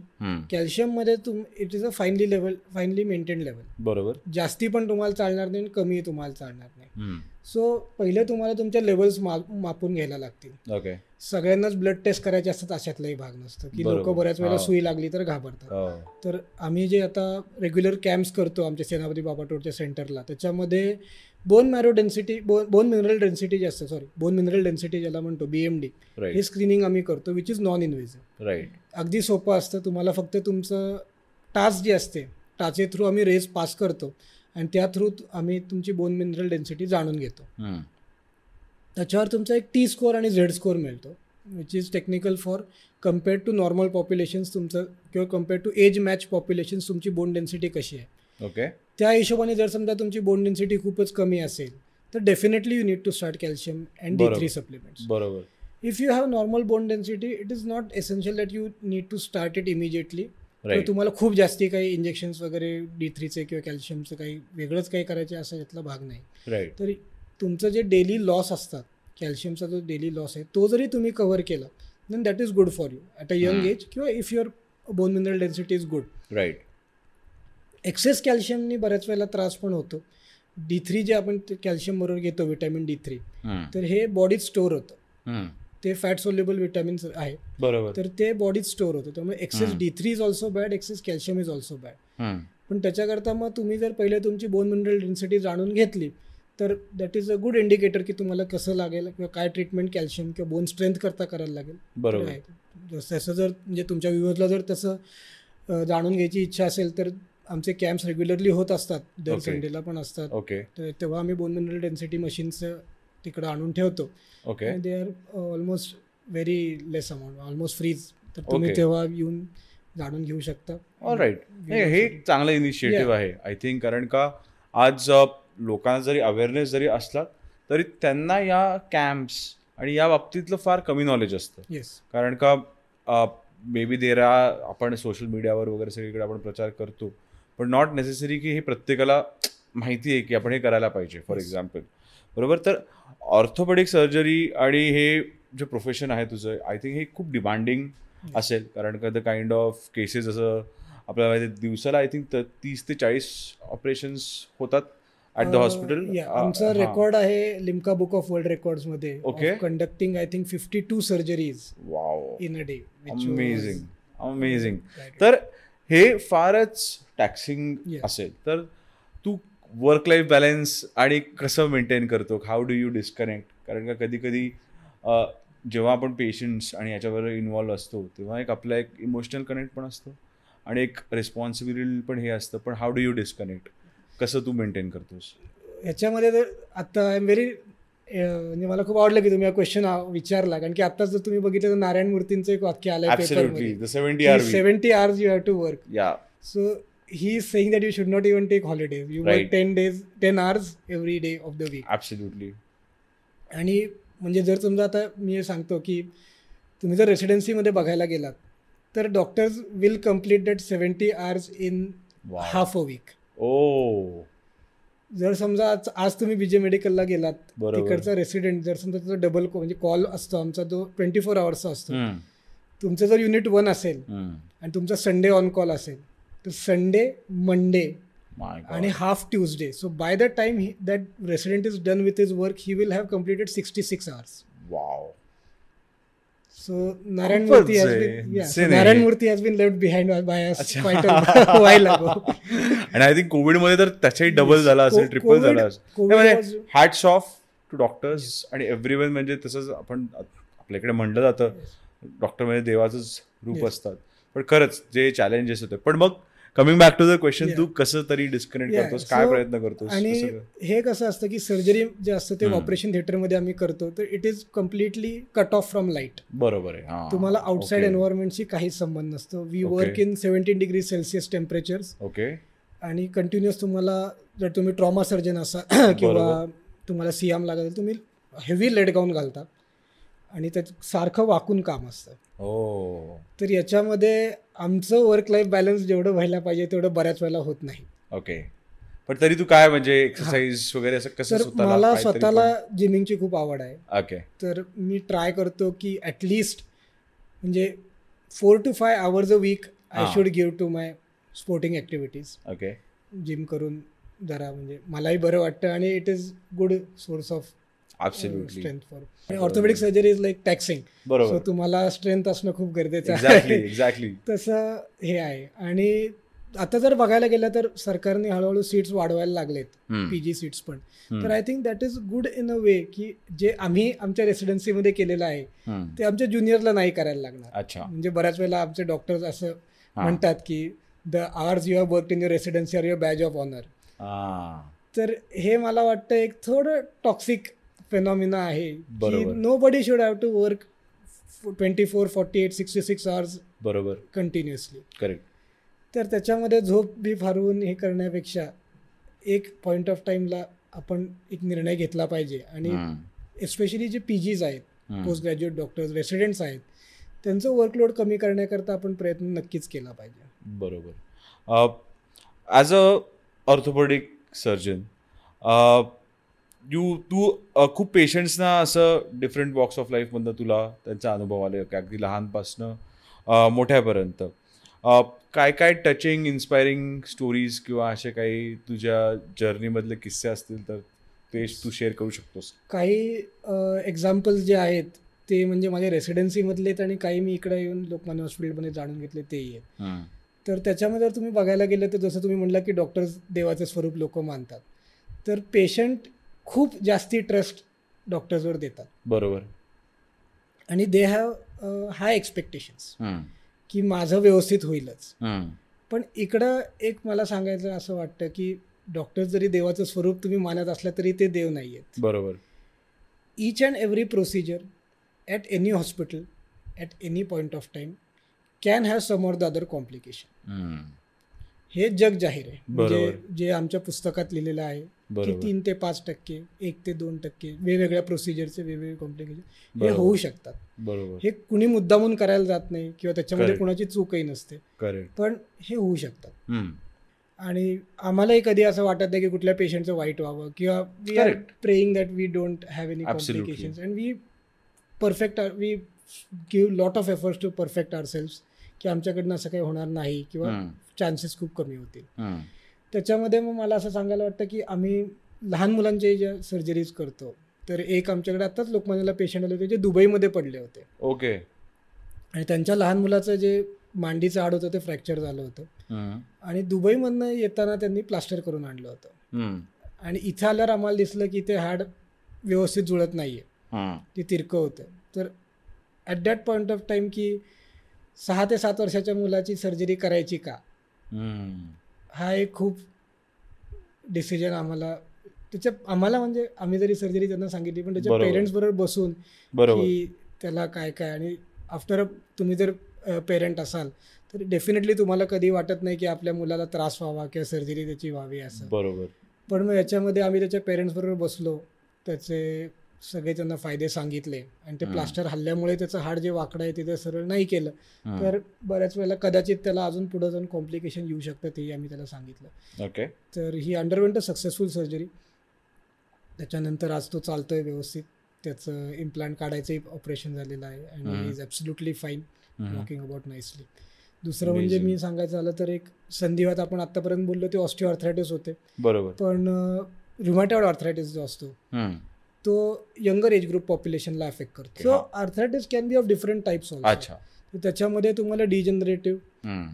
S3: कॅल्शियममध्ये तुम it is a finely level finely maintain level
S2: बरोबर.
S3: जास्ती पण तुम्हाला चालणार नाही आणि कमी तुम्हाला चालणार नाही. सो पहिले तुम्हाला तुमच्या लेवल्स मापून घ्यायला लागतील.
S2: ओके
S3: सगळ्यांनाच ब्लड टेस्ट करायचे असतात अशातलाही भाग नसतो. की लोक. बऱ्याच वेळेला
S2: हा.
S3: सुई लागली तर घाबरतात.
S2: हो.
S3: तर आम्ही जे आता रेग्युलर कॅम्प्स करतो आमच्या सेनापती बाबाटोरच्या सेंटरला त्याच्यामध्ये bone marrow density bone bone mineral density जे असतं सॉरी बोन मिनरल डेन्सिटी ज्याला म्हणतो बी एम डी हे स्क्रीनिंग आम्ही करतो which is non invasive
S2: right
S3: अगदी सोपं असतं तुम्हाला फक्त तुमचं टाच जी असते टाचे थ्रू आम्ही रेस पास करतो. आणि त्या थ्रू आम्ही तुमची बोन मिनरल डेन्सिटी जाणून घेतो. त्याच्यावर तुमचा एक टी स्कोअर आणि झेड स्कोअर मिळतो which is technical for compare to normal populations तुमचं किंवा compare to age match populations तुमची बोन डेन्सिटी कशी आहे.
S2: ओके
S3: त्या हिशोबाने जर समजा तुमची बोन डेन्सिटी खूपच कमी असेल तर definitely you need to start calcium and D. Three supplements
S2: बरोबर.
S3: If you have normal bone density it is not essential that you need to start it immediately
S2: right
S3: तुम्हाला खूप जास्ती काही इंजेक्शन्स वगैरे डी थ्रीचे किंवा कॅल्शियमचं काही वेगळंच काही करायचे असा यातला भाग नाही. तर तुमचं जे डेली लॉस असतात कॅल्शियमचा जो डेली लॉस आहे तो जरी तुम्ही कव्हर केला then that is good for you at a young. Age किंवा if your bone mineral density is good
S2: right
S3: excess कॅल्शियमनी बऱ्याच वेळेला त्रास पण होतो. डी थ्री जे आपण कॅल्शियम बरोबर घेतो विटॅमिन डी थ्री तर हे बॉडीत स्टोअर होतं. ते फॅट सोल्युबल विटॅमिन्स आहे.
S2: बरोबर.
S3: तर ते बॉडीत स्टोअर होतं. त्यामुळे excess. D three is also bad excess calcium is also bad. पण त्याच्याकरता मग तुम्ही जर पहिले तुमची बोन मिनरल डेन्सिटी जाणून घेतली तर that is a good indicator की तुम्हाला कसं लागेल किंवा काय ट्रीटमेंट कॅल्शियम किंवा बोन स्ट्रेंथ करता करायला लागेल.
S2: बरोबर.
S3: जसं तसं जर म्हणजे तुमच्या व्ह्युअर्सला जर तसं जाणून घ्यायची इच्छा असेल तर आमचे कॅम्प्स रेग्युलरली होत असतात. दर. संडेला पण असतात.
S2: ओके
S3: तर तेव्हा आम्ही बोन मिनरल डेन्सिटी मशीन्स तिकडं आणून ठेवतो.
S2: Okay
S3: they are almost very less amount almost free तर तुम्ही. तेव्हा येऊन जाणून घेऊ शकता.
S2: ऑल राईट हे एक चांगलं इनिशिएटिव्ह आहे. आय थिंक कारण का आज अ, लोकांना जरी अवेअरनेस जरी असला तरी त्यांना या कॅम्प्स आणि या बाबतीतलं फार कमी नॉलेज असतं.
S3: येस
S2: कारण का मे बी देरा आपण सोशल मीडियावर वगैरे सगळीकडे आपण प्रचार करतो. पण नॉट नेसेसरी की हे प्रत्येकाला माहिती आहे की आपण हे करायला पाहिजे फॉर
S3: Yes.
S2: एक्झाम्पल बरोबर? तर ऑर्थोपेडिक सर्जरी आणि हे जे प्रोफेशन आहे तुझं आय थिंक हे खूप डिमांडिंग. असेल. कारण का द काइंड ऑफ केसेस असं आपल्याला दिवसाला आय थिंक तीस ते चाळीस ऑपरेशन्स होतात ॲट द हॉस्पिटल
S3: आमचा रेकॉर्ड आहे लिम्का बुक ऑफ वर्ल्ड रेकॉर्ड्समध्ये
S2: Okay.
S3: Conducting I think fifty two surgeries
S2: wow
S3: in a day
S2: amazing amazing तर हे फारच टॅक्सिंग. असेल. तर तू वर्क लाईफ बॅलन्स आणि कसं मेंटेन करतो? हाऊ डू यू डिस्कनेक्ट कारण का कधी कधी जेव्हा आपण पेशंट्स आणि याच्याबरोबर इन्वॉल्व्ह असतो तेव्हा एक आपला एक इमोशनल कनेक्ट पण असतो आणि एक रिस्पॉन्सिबिलिटी पण हे असतं. पण हाऊ डू यू डिस्कनेक्ट कसं तू मेंटेन करतोस?
S3: ह्याच्यामध्ये जर आता आय एम व्हेरी म्हणजे मला खूप आवडलं की तुम्ही हा क्वेश्चन विचारला. कारण की आताच जर तुम्ही बघितलं तर नारायण मूर्तींचं एक वाक्य
S2: the seventy are
S3: seventy hours you have to work
S2: yeah
S3: so he is saying that you should not even take holidays you work
S2: Right.
S3: Ten days ten hours every day of the week
S2: absolutely
S3: आणि म्हणजे जर समजा आता मी सांगतो की तुम्ही जर रेसिडेन्सीमध्ये बघायला गेलात तर doctors will complete that seventy hours in. Half a week
S2: oh
S3: जर समजा आज आज तुम्ही विजय मेडिकलला गेलात. तिकडचा रेसिडेंट जर समजा त्याचा डबल म्हणजे कॉल असतो आमचा जो ट्वेंटी फोर आवर्सचा असतो. तुमचं जर युनिट वन असेल. आणि तुमचा संडे ऑन कॉल असेल संडे मंडे. आणि half Tuesday so by the time that resident is done with his work he will have completed sixty six hours
S2: Wow.
S3: So Narayan Murthy has been yeah. So Narayan. Murthy has been left behind by us
S2: अच्छा.
S3: quite a while ago.
S2: आणि I think कोविडमध्ये तर त्याच्याही double. झाला असेल triple
S3: COVID-
S2: झाला असेल hats off to doctors आणि एव्हरीवन म्हणजे तसंच आपण आपल्याकडे म्हणलं जातं डॉक्टर म्हणजे देवाचंच रूप. असतात पण खरंच जे चॅलेंजेस होते पण मग coming back to the question. तू कसं तरी डिस्कनेक्ट. करतोस काय प्रयत्न करतोस
S3: आणि हे कसं असतं की सर्जरी जे असतं ते. ऑपरेशन थिएटरमध्ये आम्ही करतो तर it is completely cut off from light
S2: बरोबर आहे.
S3: तुम्हाला आउटसाइड
S2: Okay.
S3: एन्व्हायरमेंटशी काहीच संबंध नसतो we. Work in seventeen degree Celsius temperatures
S2: okay
S3: आणि कंटिन्युअस तुम्हाला जर तुम्ही ट्रॉमा सर्जन असाल किंवा. तुम्हाला सियाम लागत तुम्ही हेवी लेट गाऊन घालता आणि त्यात सारखं वाकून काम असतं
S2: हो.
S3: तर याच्यामध्ये आमचं वर्क लाईफ बॅलन्स जेवढं व्हायला पाहिजे तेवढं बऱ्याच वेळेला होत नाही.
S2: ओके पण तरी तू काय म्हणजे एक्सरसाइज वगैरे असं कसं
S3: मला स्वतःला जिमिंगची खूप आवड आहे.
S2: ओके
S3: तर मी ट्राय करतो की ॲटलिस्ट म्हणजे four to five hours a week I. Should give to my sporting activities
S2: okay
S3: gym करून जरा म्हणजे मलाही बरं वाटतं आणि it is good source of
S2: absolutely
S3: orthopaedic surgery is like taxing so
S2: बरोबर.
S3: तुम्हाला स्ट्रेंथ असणं खूप गरजेचं आहे.
S2: एक्झॅक्टली
S3: तसं हे आहे. आणि आता जर बघायला गेलं तर सरकारने हळूहळू सीट्स वाढवायला लागलेत. पी जी सीट्स पण. तर I think that is good in a way की जे आम्ही आमच्या रेसिडेन्सीमध्ये केलेलं आहे ते आमच्या ज्युनियरला नाही करायला लागणार. म्हणजे बऱ्याच वेळेला आमचे डॉक्टर्स असं. म्हणतात की the hours you have work in your residency are your badge of honour तर हे मला वाटतं एक थोडं टॉक्सिक फेनॉमिना आहे. Nobody should have to work twenty four forty eight sixty six hours
S2: बरोबर
S3: कंटिन्युअसली
S2: करेक्ट
S3: तर त्याच्यामध्ये झोप बी फारवून हे करण्यापेक्षा एक पॉईंट ऑफ टाईमला आपण एक निर्णय घेतला पाहिजे. आणि एस्पेशली जे पी जीज आहेत पोस्ट ग्रॅज्युएट डॉक्टर्स रेसिडेंट्स आहेत त्यांचं वर्कलोड कमी करण्याकरता आपण प्रयत्न नक्कीच केला पाहिजे.
S2: बरोबर. As a orthopaedic surgeon you तू खूप पेशंट्सना असं डिफरंट वॉक्स ऑफ लाईफमधनं तुला त्यांचा अनुभव आले. की अगदी लहानपासनं मोठ्यापर्यंत. काय काय टचिंग इन्स्पायरिंग स्टोरीज किंवा असे काही तुझ्या जर्नीमधले किस्से असतील तर ते तू शेअर करू शकतोस?
S3: काही एक्झाम्पल्स जे आहेत ते म्हणजे माझ्या रेसिडेन्सीमधले आहेत आणि काही मी इकडे येऊन लोकमान्य हॉस्पिटलमध्ये जाणून घेतले तेही आहेत. तर त्याच्यामध्ये जर तुम्ही बघायला गेलं तर जसं तुम्ही म्हणला की डॉक्टर्स देवाचं स्वरूप लोक मानतात. तर पेशंट खूप जास्ती ट्रस्ट डॉक्टर्सवर देतात.
S2: बरोबर.
S3: आणि दे हॅव हाय एक्सपेक्टेशन्स की माझं व्यवस्थित होईलच. पण इकडं एक मला सांगायचं असं वाटतं की डॉक्टर जरी देवाचं स्वरूप तुम्ही मानत असला तरी ते देव नाही आहेत
S2: बरोबर.
S3: Each and every procedure at any hospital at any point of time can have some or the other complication. हे जग जाहीर आहे. म्हणजे. जे आमच्या पुस्तकात लिहिलेलं आहे की तीन ते पाच टक्के एक ते दोन टक्के वेगवेगळ्या प्रोसिजरचे वेगवेगळे कॉम्प्लिकेशन हे. होऊ शकतात.
S2: बरोबर.
S3: हे कुणी मुद्दामून करायला जात नाही किंवा त्याच्यामध्ये. कुणाची चूकही नसते. पण हे होऊ शकतात. आणि आम्हालाही कधी असं वाटत नाही की कुठल्या पेशंटचं वाईट व्हावं किंवा we are. Praying that we don't have any. Complications and we perfect we give lot of efforts to perfect ourselves की आमच्याकडनं असं काही होणार नाही किंवा चान्सेस खूप कमी होतील. त्याच्यामध्ये मग मला असं सांगायला वाटतं की आम्ही लहान मुलांचे ज्या सर्जरीज करतो तर एक आमच्याकडे आत्ताच लोकमान्याला पेशंट आले होते जे दुबईमध्ये पडले होते.
S2: ओके.
S3: आणि त्यांच्या लहान मुलाचं जे मांडीचं हाड होतं ते फ्रॅक्चर झालं होतं. आणि दुबईमधनं येताना त्यांनी प्लास्टर करून आणलं होतं. आणि इथं आल्यावर आम्हाला दिसलं की ते हाड व्यवस्थित जुळत नाही आहे ते तिरकं होतं. तर at that point of time की सहा ते सात वर्षाच्या मुलाची सर्जरी करायची का. हा एक खूप डिसिजन आम्हाला त्याच्या आम्हाला म्हणजे आम्ही जरी सर्जरी त्यांना सांगितली पण त्याच्या. पेरेंट्स बरोबर बसून की त्याला काय काय आणि आफ्टर तुम्ही जर पेरेंट असाल तर डेफिनेटली तुम्हाला कधी वाटत नाही की आपल्या मुलाला त्रास व्हावा किंवा सर्जरी त्याची व्हावी असं.
S2: बरोबर.
S3: पण मग याच्यामध्ये आम्ही त्याच्या पेरेंट्स बरोबर बसलो त्याचे सगळे त्यांना फायदे सांगितले आणि ते. प्लास्टर हल्ल्यामुळे त्याचं हाड जे वाकडं आहे तिथे सरळ नाही केलं. तर बऱ्याच वेळेला कदाचित त्याला अजून पुढे जाऊन कॉम्प्लिकेशन येऊ शकतं तेही आम्ही त्याला सांगितलं
S2: ओके
S3: तर he underwent a successful surgery त्याच्यानंतर आज तो चालतोय व्यवस्थित त्याचं इम्प्लांट काढायचंही ऑपरेशन झालेलं आहे. आणि is absolutely fine. Walking about nicely दुसरं म्हणजे. मी सांगायचं झालं तर एक संधिवात आपण आत्तापर्यंत बोललो ते ऑस्टिओ आर्थरायटिस होते
S2: बरोबर
S3: पण रुमॅटॉइड आर्थरायटिस जो असतो. तो यंगर एज ग्रुप पॉप्युलेशनला अफेक्ट करतो so. Arthritis can be of different types
S2: अच्छा
S3: त्याच्यामध्ये तुम्हाला डिजनरेटिव्ह.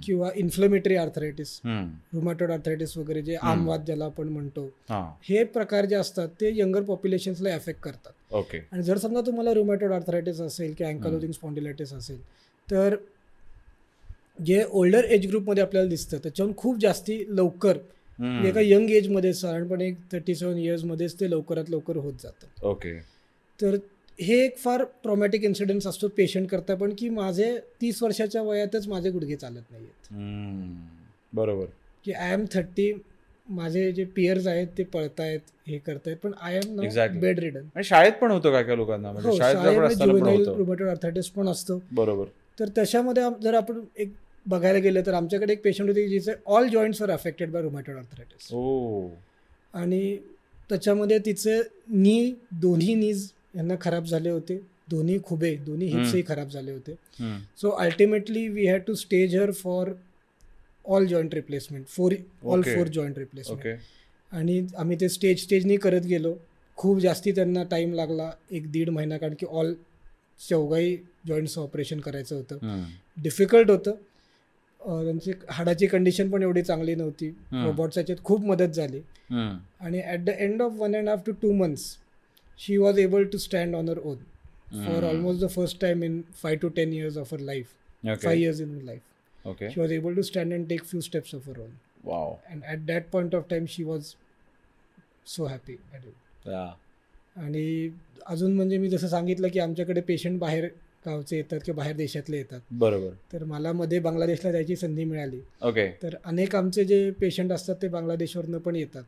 S3: किंवा inflammatory arthritis
S2: hmm.
S3: Rheumatoid arthritis वगैरे जे. आमवाद ज्याला आपण म्हणतो
S2: हा
S3: प्रकार जे असतात ते यंगर पॉप्युलेशन्सला एफेक्ट करतात
S2: ओके
S3: आणि जर समजा तुम्हाला रुमॅटॉइड आर्थरायटिस असेल किंवा अँकलोजिंग स्पॉन्डिलायटिस असेल तर जे ओल्डर एज ग्रुपमध्ये आपल्याला दिसतं त्याच्याहून खूप जास्ती लवकर. एका यंग एजमध्ये साधारणपणे थर्टी सेवन इयर्समध्येच ते लवकरात लवकर होत जातं.
S2: ओके
S3: तर हे एक फार ट्रॉमॅटिक इन्सिडेंट्स असतो पेशंट करता पण की माझे तीस वर्षाच्या वयातच माझे गुडघे चालत नाही आहेत
S2: हम्म. बरोबर.
S3: की आय एम थर्टी माझे जे पियर्स आहेत ते पळतायत हे करतायत पण आय एम. बेड रिडन
S2: शाळेत पण होतं काय काय लोकांना? म्हणजे
S3: हो
S2: शाळेत असताना पण
S3: असतो.
S2: बरोबर.
S3: तर त्याच्यामध्ये जर आपण एक बघायला गेलं तर आमच्याकडे एक पेशंट होते जिचे ऑल जॉईंट्स वर अफेक्टेड बाय रुमॅटॉइड आर्थरायटिस
S2: ओ.
S3: आणि त्याच्यामध्ये तिचे नी दोन्ही नीज यांना खराब झाले होते. दोन्ही खुबे दोन्ही. हिप्सही खराब झाले होते. So ultimately we had to stage her for all joint replacement four all. Four joint replacement आणि आम्ही ते स्टेज स्टेजनी करत गेलो. खूप जास्ती त्यांना टाईम लागला. एक दीड महिना कारण की ऑल चौघाही जॉईंट्सचं ऑपरेशन करायचं होतं. डिफिकल्ट होतं. त्यांची हाडाची कंडिशन पण एवढी चांगली नव्हती. रोबोटच्या याच्यात खूप मदत झाली. आणि at the end of one and half to two months she was able to stand on her own for. Almost the first time in five to ten years of her life five years in life she was able to stand and take few steps of her own and at that point of time she was so happy. आणि अजून म्हणजे मी जसं सांगितलं की आमच्याकडे patient बाहेर गावचे येतात किंवा बाहेर देशातले येतात
S2: बरोबर
S3: तर मला मध्ये बांगलादेशला जायची संधी मिळाली
S2: ओके
S3: तर अनेक आमचे जे पेशंट असतात ते बांगलादेशवरनं पण येतात.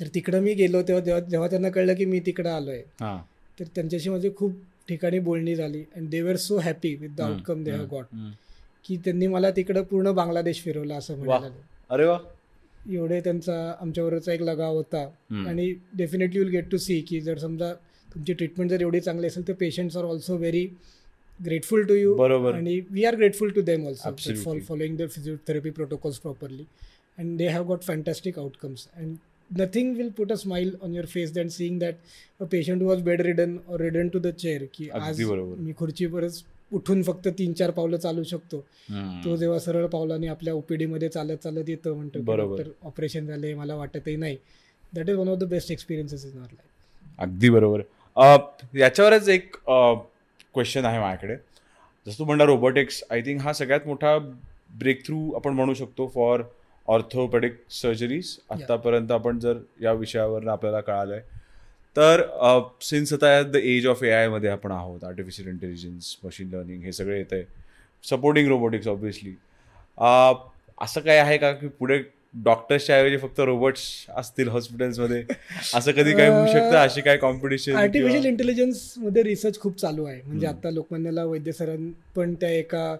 S3: तर तिकडं मी गेलो तेव्हा जेव्हा त्यांना कळलं की मी तिकडं आलो आहे
S2: हा
S3: तर त्यांच्याशी माझी खूप ठिकाणी बोलणी झाली and they were so happy with the. Outcome they have. Got. की त्यांनी मला तिकडं पूर्ण बांगलादेश फिरवलं असं. म्हणायला.
S2: अरे वा
S3: एवढे त्यांचा आमच्याबरोबरचा एक लगाव होता. आणि definitely will get to see की जर समजा तुमची ट्रीटमेंट जर एवढी चांगली असेल तर patients are also very grateful to you
S2: बरोबर.
S3: आणि we are grateful to them also
S2: Absolutely.
S3: Following the physiotherapy protocols properly and they have got fantastic outcomes and nothing will put a smile on your face than seeing that a patient was bedridden और ridden to the chair की आज. मी खुर्चीवरच उठून फक्त तीन चार पावलं चालू शकतो. तो जेव्हा सरळ पावलाने आपल्या ओपीडी मध्ये चालत चालत येतो म्हणतो
S2: बरोबर.
S3: डॉक्टर ऑपरेशन झाले मला वाटतही नाही that is one of the best experiences in our life
S2: अगदी बरोबर याच्यावरच एक क्वेश्चन आहे माझ्याकडे. जसं तू म्हणला रोबोटिक्स आय थिंक हा सगळ्यात मोठा ब्रेक थ्रू आपण म्हणू शकतो फॉर ऑर्थोपेडिक सर्जरीज आत्तापर्यंत आपण जर या विषयावर आपल्याला कळालंय. तर सिन्स आता द एज ऑफ ए आयमध्ये आपण आहोत आर्टिफिशियल इंटेलिजन्स मशीन लर्निंग हे सगळे येत आहे सपोर्टिंग रोबोटिक्स ऑब्व्हियसली असं काय आहे का की पुढे डॉक्टर्सच्या ऐवजी फक्त रोबोट्स असतील हॉस्पिटल्समध्ये. असं कधी काय होऊ शकतं? अशी काय कॉम्पिटिशन
S3: आर्टिफिशियल इंटेलिजन्समध्ये रिसर्च खूप चालू आहे. म्हणजे. आता लोकमान्याला वैद्य सरां पण त्या एका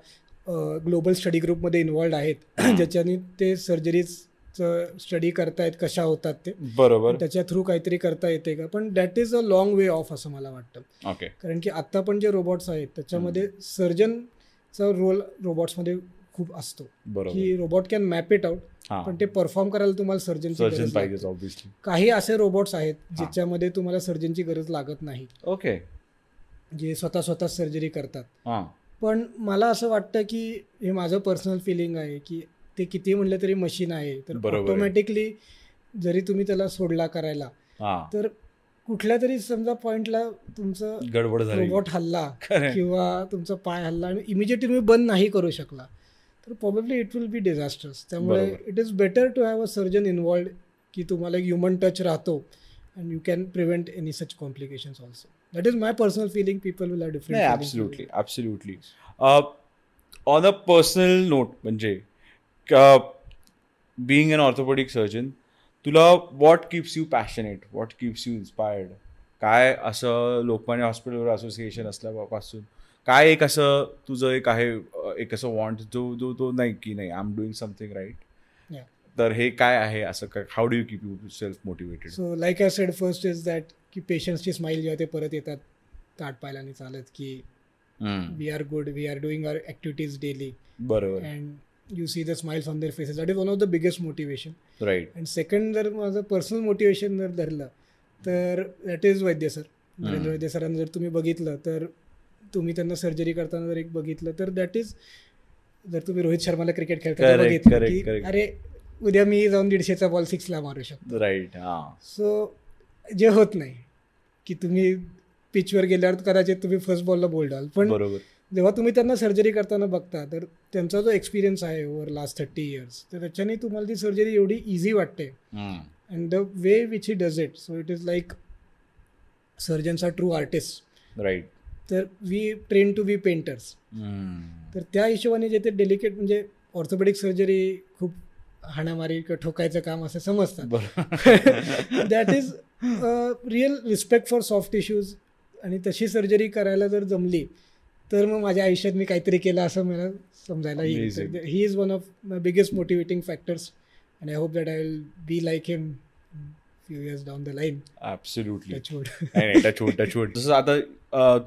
S3: ग्लोबल स्टडी ग्रुपमध्ये इन्वॉल्ड आहेत. ज्याच्याने ते सर्जरीजचं स्टडी करतायत कशा होतात ते.
S2: बरोबर.
S3: त्याच्या थ्रू काहीतरी करता येते का? पण that is a long way of असं मला वाटतं.
S2: ओके
S3: कारण की आता पण जे रोबोट्स आहेत त्याच्यामध्ये सर्जनचा रोल रोबोट्समध्ये खूप असतो. की robot can map it out पण ते परफॉर्म करायला तुम्हाला सर्जनची
S2: सर्जन पाहिजे
S3: काही असे रोबोट्स आहेत. ज्याच्यामध्ये तुम्हाला सर्जनची गरज लागत नाही.
S2: ओके.
S3: जे स्वतः स्वतः सर्जरी करतात. पण मला असं वाटतं की हे माझं पर्सनल फिलिंग आहे की ते किती म्हणलं तरी मशीन आहे. तर. ऑटोमॅटिकली जरी तुम्ही त्याला सोडला करायला तर कुठल्या तरी समजा पॉइंटला तुमचं
S2: गडबड झाली.
S3: रोबोट हल्ला. किंवा तुमचा पाय हल्ला आणि इमिजिएटली तुम्ही बंद नाही करू शकला. तर probably it will be disasters त्यामुळे. It is better to have a surgeon involved की तुम्हाला एक ह्युमन टच राहतो and you can prevent any such complications also that is my personal feeling people will have
S2: नाही
S3: different
S2: absolutely on a personal note म्हणजे being an orthopaedic surgeon तुला what keeps you passionate what keeps you inspired काय असं Lokmanya hospital association असल्यापासून काय एक असं तुझं एक आहे एक असं वॉन्ट जो जो तो नाही की नाही I am doing something right. तर हे काय आहे असं काय how do you keep you self motivated
S3: so like I said first is that की पेशंट्सची स्माईल जेव्हा ते परत येतात ताट पायलाने चालत की we are good we are doing are activities daily
S2: बरोबर.
S3: And you see the smiles on their faces that is one of the biggest motivation
S2: right
S3: and second जर माझं पर्सनल मोटिवेशन जर धरलं तर that is Vaidya sir Narendra Vaidya सरांना जर तुम्ही बघितलं तर तुम्ही त्यांना सर्जरी करताना जर एक बघितलं तर दॅट इज जर तुम्ही रोहित शर्माला क्रिकेट खेळताना
S2: Correct,
S3: बघितलं
S2: correct,
S3: की
S2: correct.
S3: अरे उद्या मी जाऊन दीडशेचा बॉल सिक्सला मारू शकतो.
S2: राईट हां.
S3: सो जे होत नाही की तुम्ही पिचवर गेल्यावर कदाचित तुम्ही फर्स्ट बॉलला बोल्ड व्हाल. पण जेव्हा तुम्ही त्यांना सर्जरी करताना बघता तर त्यांचा जो एक्सपिरियन्स आहे ओव्हर लास्ट थर्टी इयर्स तर त्याच्याने तुम्हाला ती सर्जरी एवढी इझी वाटते. And the way which he does it so it is like surgeons are true artist
S2: right
S3: तर we train to be painters तर त्या हिशोबाने जे ते डेलिकेट म्हणजे ऑर्थोपेडिक सर्जरी खूप हाणामारी किंवा ठोकायचं काम असं समजतात. That is real respect for soft tissues आणि तशी सर्जरी करायला जर जमली तर मग माझ्या आयुष्यात मी काहीतरी केलं असं मला समजायला. येईल. He is one of my biggest motivating factors and I hope that I will be like him few years down the line
S2: absolutely
S3: touch wood
S2: touch wood जसं आता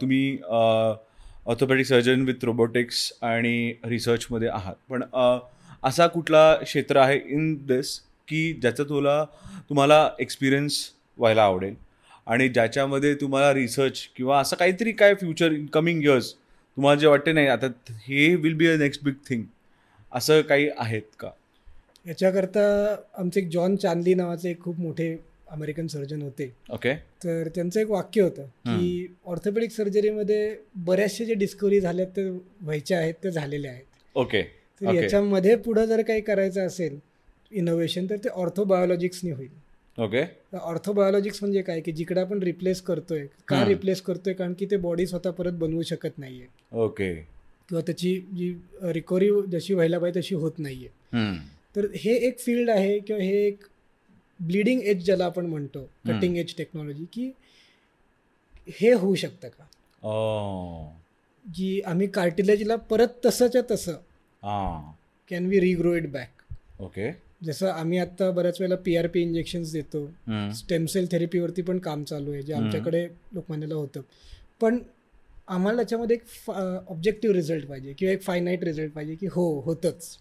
S2: तुम्ही ऑर्थोपॅडिक सर्जन विथ रोबोटिक्स आणि रिसर्चमध्ये आहात. पण अ, असा कुठला क्षेत्र आहे इन दिस की ज्याचं तुला तुम्हाला एक्सपिरियन्स व्हायला आवडेल? आणि ज्याच्यामध्ये तुम्हाला रिसर्च किंवा असं काहीतरी काय फ्युचर इन कमिंग इयर्स तुम्हाला जे वाटते नाही आता हे will be a next big thing असं काही आहेत का?
S3: याच्याकरता आमचे एक जॉन चांदली नावाचे एक खूप मोठे अमेरिकन सर्जन होते.
S2: ओके.
S3: तर त्यांचं एक वाक्य होतं की ऑर्थोपेडिक सर्जरीमध्ये बऱ्याचशा जे डिस्कवरी झाल्यात ते व्हायच्या आहेत ते झालेल्या आहेत.
S2: ओके.
S3: तर
S2: Okay.
S3: याच्यामध्ये पुढं जर काही करायचं असेल इनोव्हेशन तर ते ऑर्थोबायोलॉजिक्सनी होईल.
S2: ओके.
S3: ऑर्थोबायोलॉजिक्स म्हणजे काय? की जिकडे आपण रिप्लेस करतोय का. रिप्लेस करतोय? कारण की ते बॉडी स्वतः परत बनवू शकत नाहीये.
S2: ओके.
S3: किंवा त्याची जी रिकव्हरी जशी व्हायला पाहिजे तशी होत नाहीये. तर हे एक फील्ड आहे किंवा हे एक ब्लिडिंग एज ज्याला आपण म्हणतो. कटिंग एज टेक्नॉलॉजी की हे होऊ शकतं का? की आम्ही कार्टिलेजला परत तसंच्या तसं can we regrow it back
S2: okay.
S3: जसं आम्ही आता बऱ्याच वेळेला पी आर पी इंजेक्शन्स देतो. स्टेम सेल थेरपीवरती पण काम चालू आहे जे. आमच्याकडे लोकमान्याला होतं. पण आम्हाला त्याच्यामध्ये एक ऑब्जेक्टिव्ह रिझल्ट पाहिजे किंवा एक फायनाईट रिझल्ट पाहिजे की हो होतच.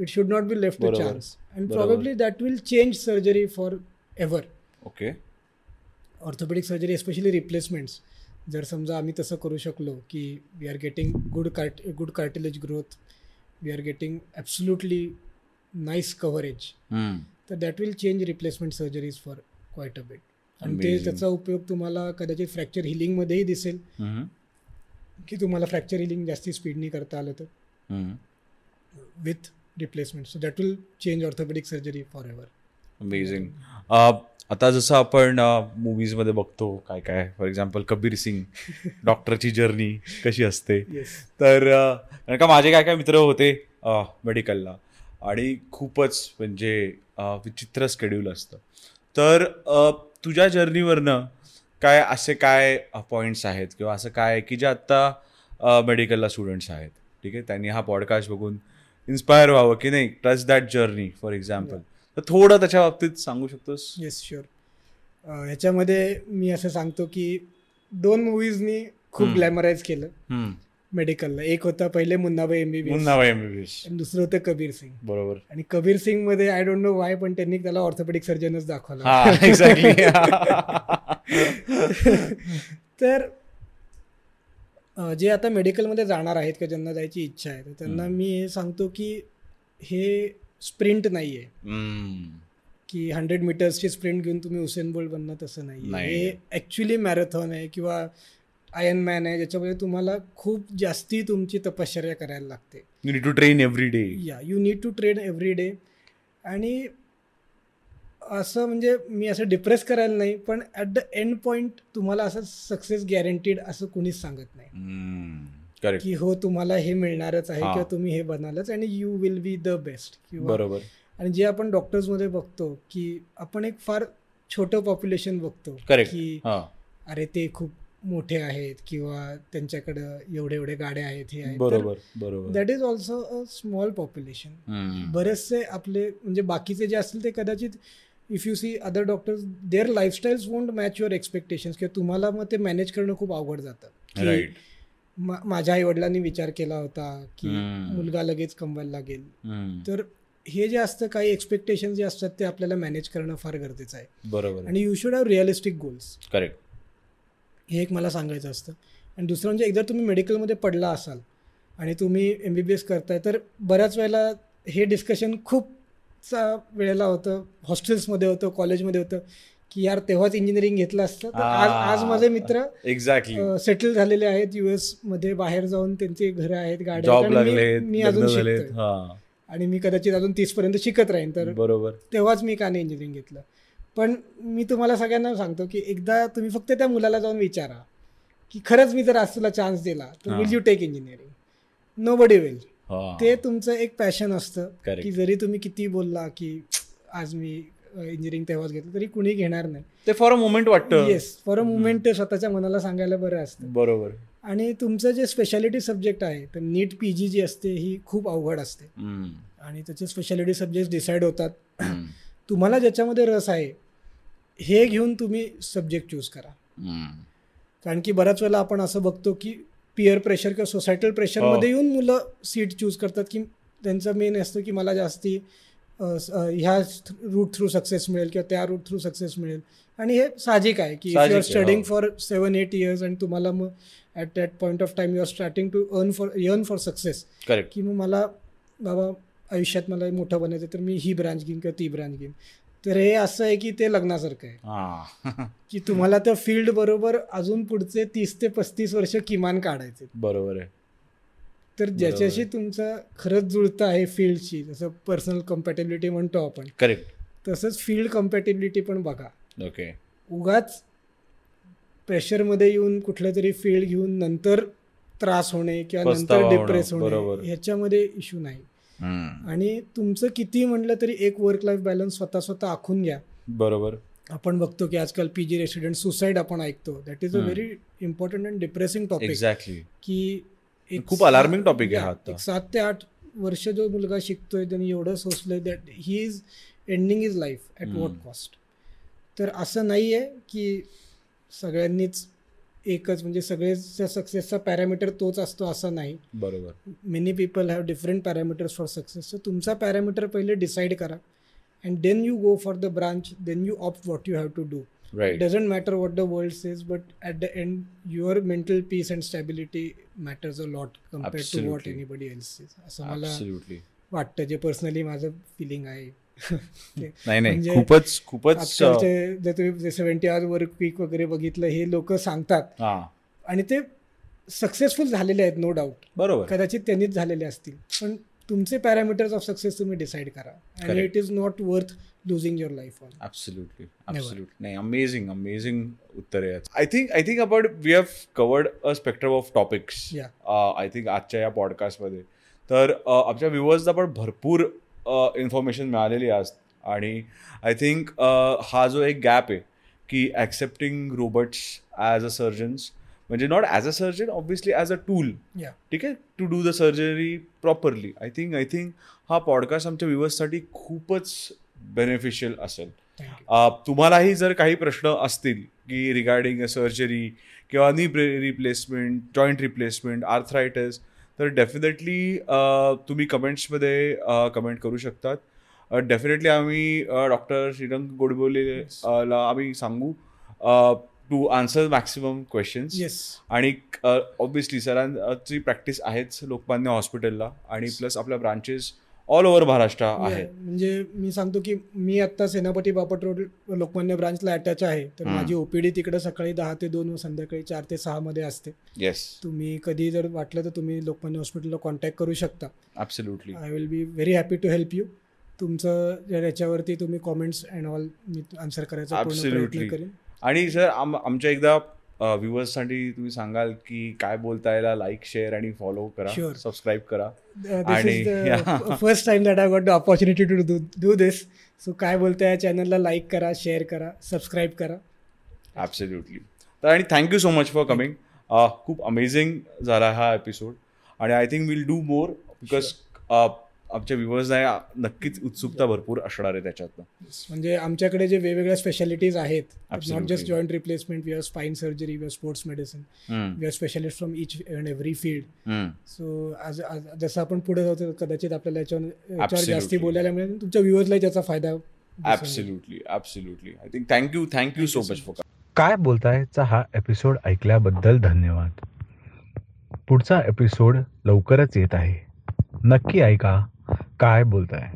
S3: It should not be left to. Chance and. Probably that will change surgery forever
S2: okay
S3: orthopaedic surgery especially replacements जर समजा आम्ही तसं करू शकलो की we are getting good cart good cartilage growth we are getting absolutely nice coverage तर that will change replacement surgeries for quite a bit आणि ते. त्याचा उपयोग तुम्हाला कदाचित फ्रॅक्चर हिलिंगमध्येही दिसेल. की तुम्हाला फ्रॅक्चर हिलिंग जास्ती स्पीडनी करता आलं तर. With replacement so that will change orthopaedic surgery forever
S2: amazing आता जसं आपण मूवीजमध्ये बघतो काय काय फॉर एक्झाम्पल कबीर सिंग डॉक्टरची जर्नी कशी असते? तर अ, कारण का माझे काय काय मित्र होते मेडिकलला आणि खूपच म्हणजे विचित्र स्केड्यूल असतं. तर तुझ्या जर्नीवरनं काय असे काय पॉईंट्स आहेत किंवा असं काय आहे की जे आत्ता मेडिकलला स्टुडंट्स आहेत? ठीक आहे? त्यांनी हा पॉडकास्ट बघून इन्स्पायर व्हावं की नाही touch that journey for example तर थोडं त्याच्या बाबतीत सांगू शकतोस?
S3: येस शुअर ह्याच्यामध्ये मी असं सांगतो की दोन मूवीजनी खूप. ग्लॅमराईज केलं. मेडिकलला एक होता पहिले Munnabhai M B B
S2: Munna Bhai MBBS
S3: दुसरं होतं कबीर सिंग.
S2: बरोबर.
S3: आणि कबीर सिंगमध्ये आय डोंट नो वाय पण त्यांनी त्याला ऑर्थोपेडिक सर्जनच दाखवला.
S2: हा
S3: तर जे आता मेडिकलमध्ये जाणार आहेत किंवा ज्यांना जायची इच्छा आहे तर त्यांना. मी हे सांगतो की हे स्प्रिंट नाही आहे की हंड्रेड मीटर्सची स्प्रिंट घेऊन तुम्ही उसेन बोल्ट बनणं तसं नाही
S2: नाही.
S3: हे ॲक्च्युली मॅरेथॉन आहे किंवा आयन मॅन आहे ज्याच्यामध्ये तुम्हाला खूप जास्ती तुमची तपश्चर्या करायला लागते.
S2: You need to train every day
S3: या you need to train every day आणि असं म्हणजे मी असं डिप्रेस करायला नाही पण ॲट द एंड पॉईंट तुम्हाला असं सक्सेस गॅरंटीड असं कुणीच सांगत नाही.
S2: करेक्ट
S3: की हो तुम्हाला हे मिळणारच आहे. किंवा तुम्ही हे बनालच आणि you will be the best किंवा
S2: बरोबर.
S3: आणि जे आपण डॉक्टर्समध्ये बघतो की आपण एक फार छोटं पॉप्युलेशन बघतो. की अरे ते खूप मोठे आहेत किंवा त्यांच्याकडं एवढे एवढे गाड्या आहेत हे आहेत
S2: बरोबर बरोबर.
S3: That is also a small population. बरेचसे आपले म्हणजे बाकीचे जे असतील ते कदाचित if you see other doctors their lifestyles won't match your expectations किंवा तुम्हाला मग ते मॅनेज करणं खूप अवघड जातं. माझ्या आई वडिलांनी विचार केला होता की. मुलगा लगेच कमवायला लागेल. तर हे जे असतं काही एक्सपेक्टेशन जे असतात ते आपल्याला मॅनेज करणं फार गरजेचं आहे.
S2: बरोबर
S3: आणि you should have realistic goals
S2: correct
S3: हे एक मला सांगायचं असतं. आणि दुसरं म्हणजे एकदा तुम्ही मेडिकलमध्ये पडला असाल आणि तुम्ही एम बी बी एस करताय तर बऱ्याच वेळेला हे डिस्कशन खूप चा वेळेला होतं. हॉस्टेल्समध्ये होतं कॉलेजमध्ये होतं की यार तेव्हाच इंजिनिअरिंग घेतलं असतं. तर आज आज माझे मित्र
S2: एक्झॅक्टली
S3: सेटल झालेले आहेत युएसमध्ये बाहेर जाऊन त्यांची घरं आहेत गाड्या मी- अजून
S2: हा.
S3: आणि मी कदाचित अजून तीसपर्यंत शिकत राहीन तर
S2: बरोबर.
S3: तेव्हाच मी का नाही इंजिनिअरिंग घेतलं? पण मी तुम्हाला सगळ्यांना सांगतो की एकदा तुम्ही फक्त त्या मुलाला जाऊन विचारा की खरंच मी जर आज तुला चान्स दिला तर. Will you take engineering nobody will ते तुमचं एक पॅशन असतं. की जरी तुम्ही किती बोलला की आज मी इंजिनिअरिंग तेव्हाच घेतलं तरी कुणी घेणार नाही.
S2: ते फॉर अ मोमेंट वाटतं.
S3: येस फॉर अ मुमेंट ते स्वतःच्या मनाला सांगायला बरं असतं.
S2: बरोबर.
S3: आणि तुमचं जे स्पेशालिटी सब्जेक्ट आहे तर नीट पी जी जी असते ही खूप अवघड असते. आणि त्याचे स्पेशालिटी सब्जेक्ट डिसाईड होतात. तुम्हाला ज्याच्यामध्ये रस आहे हे घेऊन तुम्ही सब्जेक्ट चूज करा. कारण की बऱ्याच वेळेला आपण असं बघतो की पिअर प्रेशर किंवा सोसायटल प्रेशरमध्ये येऊन मुलं सीट चूज करतात की त्यांचं मेन असतं की मला जास्ती ह्या रूट थ्रू सक्सेस मिळेल किंवा त्या रूट थ्रू सक्सेस मिळेल. आणि हे साहजिक आहे की
S2: साहजिक
S3: यू आर
S2: आहे,
S3: स्टडिंग
S2: हो.
S3: फॉर सेवन एट इयर्स आणि तुम्हाला मग at that point of time you are starting to earn for earn for success की मग मला बाबा आयुष्यात मला मोठं बनायचं तर मी ही ब्रांच घेईन किंवा ती ब्रांच घेईन. तर हे असं आहे की ते लग्नासारखं आहे. की तुम्हाला त्या फील्ड बरोबर अजून पुढचे तीस ते पस्तीस वर्ष किमान काढायचे
S2: बरोबर आहे.
S3: तर ज्याच्याशी तुमचं खरंच जुळतं आहे फील्डशी जसं पर्सनल कम्पॅटेबिलिटी म्हणतो आपण
S2: करेक्ट
S3: तसंच फील्ड कम्पॅटेबिलिटी पण बघा.
S2: ओके
S3: उगाच प्रेशरमध्ये येऊन कुठलं तरी फील्ड घेऊन नंतर त्रास होणे किंवा नंतर डिप्रेस. होणे. ह्याच्यामध्ये इश्यू नाही. आणि तुमचं किती म्हटलं तरी एक वर्क लाईफ बॅलन्स स्वतः स्वतः आखून घ्या.
S2: बरोबर.
S3: आपण बघतो की आजकाल पी जी रेसिडेंट सुसाईड आपण ऐकतो. That is a. Very important and depressing topic
S2: exactly
S3: की
S2: खूप alarming topic आहे
S3: सात ते आठ वर्ष जो मुलगा शिकतोय त्यांनी एवढं सोचलंय that he is ending is life at. What cost तर असं नाही आहे की सगळ्यांनीच एकच म्हणजे सगळेच्या सक्सेसचा पॅरामीटर तोच असतो असं नाही.
S2: बरोबर.
S3: Many people have different parameters for success so तुमचा पॅरामीटर पहिले डिसाईड करा. And then you go for the branch then you opt what you have to do what the world says, but at the end, your mental peace and stability matters a lot compared to what
S2: Absolutely.
S3: anybody else says. असं मला वाटतं जे personally माझं feeling आहे.
S2: नाही नाही
S3: म्हणजे
S2: खूपच खूपच
S3: तुम्ही सेव्हन्टी आवर्स वर्क वीक वगैरे बघितलं हे लोक सांगतात. आणि ते सक्सेसफुल झालेले आहेत नो डाऊट
S2: बरोबर.
S3: कदाचित त्यांनीच झालेले असतील. पण तुमचे पॅरामीटर्स ऑफ सक्सेस तुम्ही डिसाईड करा. आणि. It is not worth losing your life on
S2: absolutely absolutely नाही अमेझिंग अमेझिंग उत्तर आहे आय थिंक आय थिंक आपण we have covered a spectrum of topics. I think आजच्या या पॉडकास्टमध्ये तर uh, आमच्या व्ह्युअर्सला पण भरपूर इन्फॉर्मेशन मिळालेली आज. आणि आय थिंक हा जो एक गॅप आहे की accepting robots as a surgeons म्हणजे not as a surgeon obviously as a tool ठीक आहे? To do the surgery properly I think I think हा पॉडकास्ट आमच्या व्ह्युअर्ससाठी खूपच बेनिफिशियल असेल. तुम्हालाही जर काही प्रश्न असतील की रिगार्डिंग अ सर्जरी किंवा knee replacement joint replacement arthritis तर डेफिनेटली तुम्ही कमेंट्समध्ये कमेंट करू शकतात. डेफिनेटली आम्ही डॉक्टर श्रीरंग गोडबोले ला आम्ही सांगू to answer maximum questions
S3: yes
S2: आणि ऑब्विसली सरांची प्रॅक्टिस आहेच लोकमान्य हॉस्पिटलला आणि प्लस आपल्या ब्रांचेस ऑल ओव्हर महाराष्ट्र आहे.
S3: म्हणजे मी सांगतो की मी आता सेनापती बापट रोड लोकमान्य ब्रांचला अटॅच आहे. तर. माझी ओपीडी तिकडे सकाळी दहा ते दोन व संध्याकाळी चार ते सहा मध्ये असते.
S2: येस
S3: तुम्ही कधी जर वाटलं तर तुम्ही लोकमान्य हॉस्पिटलला कॉन्टॅक्ट करू शकता.
S2: Absolutely
S3: I will be very happy to help you तुमचं याच्यावरती तुम्ही कॉमेंट्स अँड ऑल मी आन्सर करायचा. प्रयत्न करेन.
S2: आणि सर आम आमच्या एकदा व्ह्युअर्ससाठी तुम्ही सांगाल की काय बोलता याला लाईक शेअर आणि फॉलो करा. सबस्क्राईब करा.
S3: दिस
S2: आणि-
S3: first time that I got the opportunity to do do this so काय बोलता या चॅनलला लाईक करा शेअर करा सबस्क्राईब करा.
S2: ॲब्सोल्युटली तर आणि thank you so much for coming खूप अमेझिंग झाला हा एपिसोड आणि I think will do more because आमच्या व्ह्युअर्सना नक्कीच उत्सुकता भरपूर असणार आहे त्याच्यातनं.
S3: म्हणजे आमच्याकडे जे वेगवेगळ्या स्पेशालिटीज आहेत not. Just joint replacement we are spine surgery we are sports medicine we are specialist from each and every field. So आज जसं आपण पुढे जातो कदाचित आपल्याला याच्यावर जास्ती
S2: Absolutely.
S3: बोलायला मिळेल. तुमच्या व्ह्युअर्सला त्याचा फायदा.
S2: Absolutely absolutely I think thank you thank you so
S3: you so
S2: much for
S1: काय बोलतायचा हा एपिसोड ऐकल्याबद्दल धन्यवाद. पुढचा एपिसोड लवकरच येत आहे. नक्की ऐका. काय बोलताय?